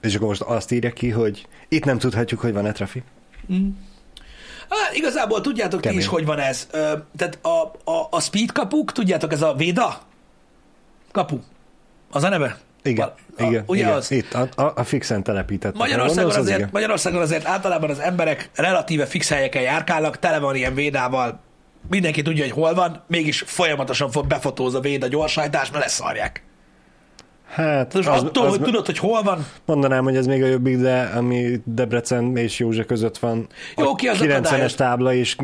És akkor most azt írja ki, hogy itt nem tudhatjuk, hogy van-e trafi. Hát, igazából tudjátok ti Kemény. is, hogy van ez. Ö, tehát a, a, a speed kapuk, tudjátok, ez a Véda kapu. Az a neve? Igen, A, igen, ugye igen. az? Itt a, a, a fixen telepített. Magyarországon az azért, igen. Magyarországon azért általában az emberek relatíve fix helyeken járkálnak, tele van ilyen védával, mindenki tudja, hogy hol van, mégis folyamatosan befotóz a véd a gyorshajtás, mert leszarják. Hát, Most az, attól, az, hogy tudod, hogy hol van, mondanám, hogy ez még a jobbik, de ami Debrecen és József között van, Jó, a ki az 90-es akadályos? tábla, és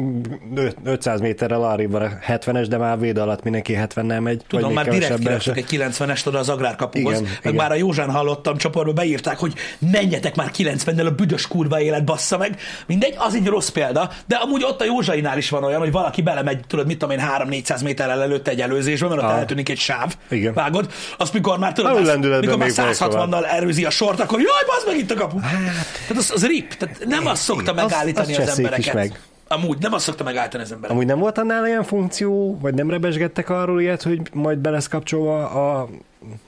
öt- 500 méterrel arrébb van a 70-es, de már véd alatt mindenki 70-nel megy. Tudom, már direkt kiraktak egy 90-est oda az agrárkapuhoz. Igen, Meg igen. már a Józsán hallottam csoportba beírták, hogy menjetek már 90-nel a büdös kurva élet, bassza meg. Mindegy, az egy rossz példa, de amúgy ott a Józsainál is van olyan, hogy valaki belemegy, tudod, mit tudom én, 3-400 méterrel előtte egy előzésbe, mert ott Ah. eltűnik egy sáv. Igen. Vágod? Azt mikor már tudod, Már, lendületben mikor már még vagy 160-nal erőzi a sort, akkor jaj, bazd meg itt a kapu. Tehát az, az rip. Tehát nem azt szokta megállítani az cseszék is embereket. meg. Amúgy nem azt szokta megállítani az embereket. Amúgy nem volt annál ilyen funkció, vagy nem rebesgettek arról ilyet, hogy majd be lesz kapcsolva a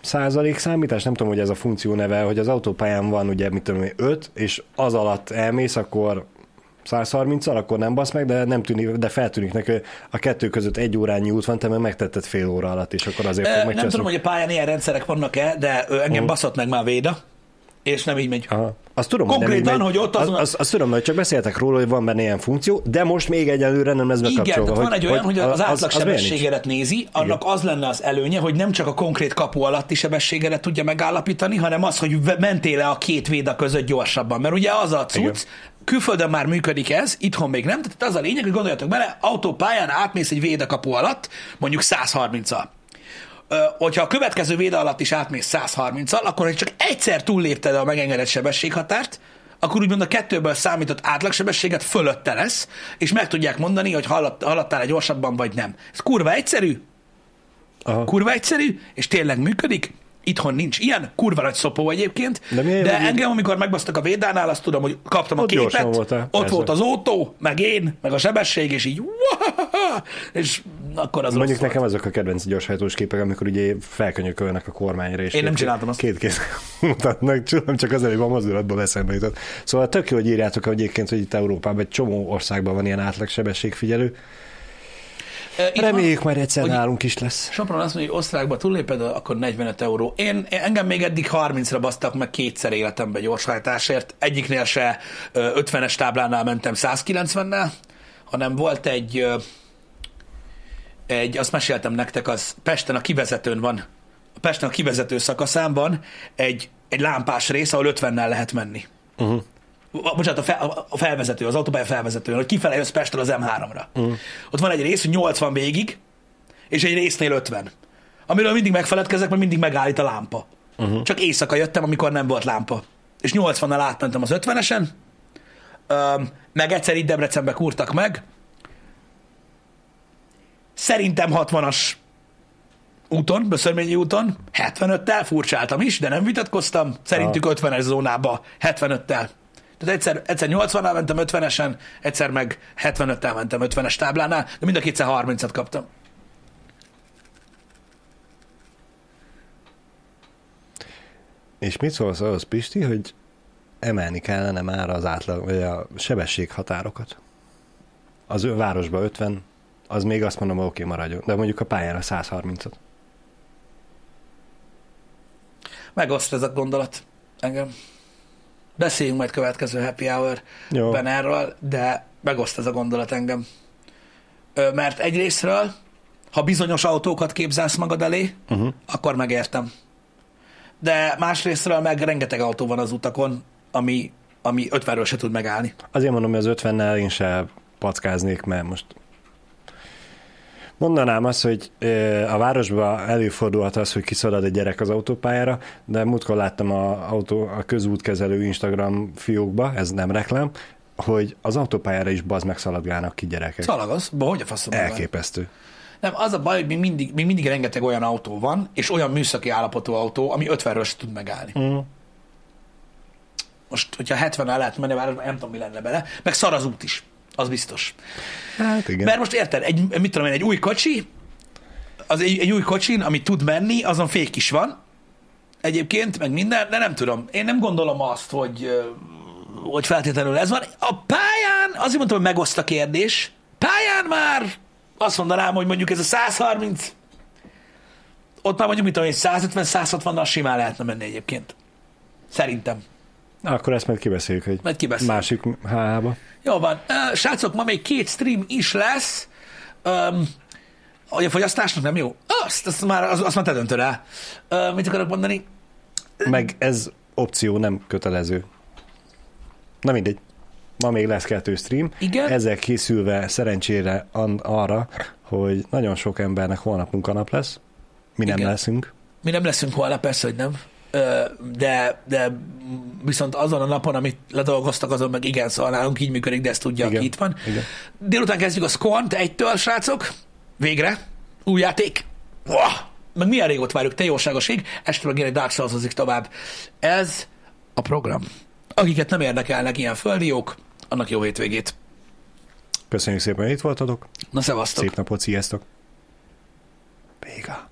százalék számítás? Nem tudom, hogy ez a funkció neve, hogy az autópályán van ugye, mit tudom én, 5, és az alatt elmész, akkor 130-al, akkor nem basz meg, de nem tűnik, de feltűnik neki, hogy a kettő között egy órányi út van, te meg megtetted fél óra alatt, és akkor azért fog Nem tudom, hogy a pályán ilyen rendszerek vannak-e, de engem baszott meg már Véda, és nem így megy. Aha. Azt tudom, Konkrétan, hogy, hogy ott azon a- az, az, azt tudom, hogy csak beszéltek róla, hogy van benne ilyen funkció, de most még egyelőre nem lesz Igen, bekapcsolva. tehát van egy olyan, hogy az, az átlag miért nincs? sebességedet nézi, annak az lenne az előnye, hogy nem csak a konkrét kapu alatti sebességedet tudja megállapítani, hanem az, hogy ve- mentél-e a két véda között gyorsabban. Mert ugye az a cucc, Igen. Külföldön már működik ez, itthon még nem, tehát az a lényeg, hogy gondoljatok bele, autópályán átmész egy véda kapu alatt, mondjuk 130-al. Ö, hogyha a következő véda alatt is átmész 130-al, akkor ha csak egyszer túllépted a megengedett sebességhatárt, akkor úgymond a kettőből számított átlagsebességet fölötte lesz, és meg tudják mondani, hogy haladt, haladtál-e gyorsabban, vagy nem. Ez kurva egyszerű, Aha. kurva egyszerű, és tényleg működik. Itthon nincs ilyen, kurva nagy szopó egyébként, De de, engem, amikor megbasztak a védánál, azt tudom, hogy kaptam a Ott képet, voltál, ott persze. volt az autó, meg én, meg a sebesség, és így és akkor az Mondjuk nekem azok a kedvenc gyorshajtós képek, amikor ugye felkönyökölnek a kormányra, és Én nem csináltam azt. Két kéz mutatnak, tudom, csak az előbb a mozdulatból eszembe jutott. Szóval tök jó, hogy írjátok hogy egyébként, hogy itt Európában egy csomó országban van ilyen átlagsebességfigyelő. Itt van- Reméljük majd egyszer hogy- nálunk is lesz. Sopron azt mondja, hogy osztrákba túlléped, akkor 45 euró. Én, engem még eddig 30-ra basztak meg kétszer életemben gyorshajtásért. Egyiknél se ö, 50-es táblánál mentem 190-nel, hanem volt egy, egy, azt meséltem nektek, az Pesten a kivezetőn van, a Pesten a kivezető szakaszán van egy, egy lámpás rész, ahol 50-nel lehet menni. Uh-huh. A- bocsánat, a, fel, a felvezető, az autópálya felvezető, hogy kifele jössz Pestről az M3-ra. Uh. Ott van egy rész, hogy 80 végig, és egy résznél 50. Amiről mindig megfeledkezek, mert mindig megállít a lámpa. Uh-huh. Csak éjszaka jöttem, amikor nem volt lámpa. És 80-nal átmentem az 50-esen, Öm, meg egyszer itt Debrecenbe kurtak meg. Szerintem 60-as úton, Böszörményi úton, 75-tel, furcsáltam is, de nem vitatkoztam, szerintük 50-es zónába, 75-tel. Tehát egyszer, egyszer 80-nál mentem 50-esen, egyszer meg 75-tel mentem 50-es táblánál, de mind a kétszer 30-at kaptam. És mit szólsz ahhoz, Pisti, hogy emelni kellene már az átlag, vagy a sebességhatárokat? Az ő városba 50, az még azt mondom, oké, okay, maradjon, de mondjuk a pályára 130-ot. Megoszt ez a gondolat engem. Beszéljünk majd következő happy hour-ben erről, de megoszt ez a gondolat engem. Ö, mert egyrésztről, ha bizonyos autókat képzelsz magad elé, uh-huh. akkor megértem. De másrésztről meg rengeteg autó van az utakon, ami, ami 50-ről se tud megállni. Azért mondom, hogy az 50-nel én se packáznék, mert most Mondanám azt, hogy a városban előfordulhat az, hogy kiszalad egy gyerek az autópályára, de múltkor láttam a, autó, a közútkezelő Instagram fiókba, ez nem reklám, hogy az autópályára is bazd meg szaladgálnak ki gyerekek. Szalagaz? Ba, hogy a faszom? Elképesztő. Nem, az a baj, hogy még mindig, még mindig rengeteg olyan autó van, és olyan műszaki állapotú autó, ami 50-ről se tud megállni. Mm. Most, hogyha 70 el lehet menni, már nem tudom, mi lenne bele. Meg szar az út is. Az biztos. Hát igen. Mert most érted, egy, mit tudom én, egy új kocsi, az egy, egy új kocsin, ami tud menni, azon fék is van, egyébként, meg minden, de nem tudom. Én nem gondolom azt, hogy, hogy feltétlenül ez van. A pályán, azért mondtam, hogy megoszt a kérdés, pályán már azt mondanám, hogy mondjuk ez a 130, ott már mondjuk, mit tudom én, 150-160-nal simán lehetne menni egyébként. Szerintem. Akkor ezt majd kibeszéljük egy majd kibeszéljük. másik hába. Jó van. Srácok, ma még két stream is lesz. Um, a fogyasztásnak nem jó? Azt, azt már, azt, azt már te döntöd el. Uh, mit akarok mondani? Meg ez opció, nem kötelező. Na mindegy. Ma még lesz kettő stream. Igen. Ezzel készülve szerencsére arra, hogy nagyon sok embernek holnap munkanap lesz. Mi nem Igen. leszünk. Mi nem leszünk holnap, persze, hogy nem de, de viszont azon a napon, amit ledolgoztak, azon meg igen, szóval nálunk így működik, de ezt tudja, igen. aki itt van. Igen. Délután kezdjük a Squant egytől, srácok. Végre. Új játék. Wow. Meg milyen régót várjuk, te jóságos ég. Este meg egy Dark souls tovább. Ez a program. Akiket nem érdekelnek ilyen földiók, annak jó hétvégét. Köszönjük szépen, hogy itt voltatok. Na, szevasztok. Szép napot, sziasztok. Véga.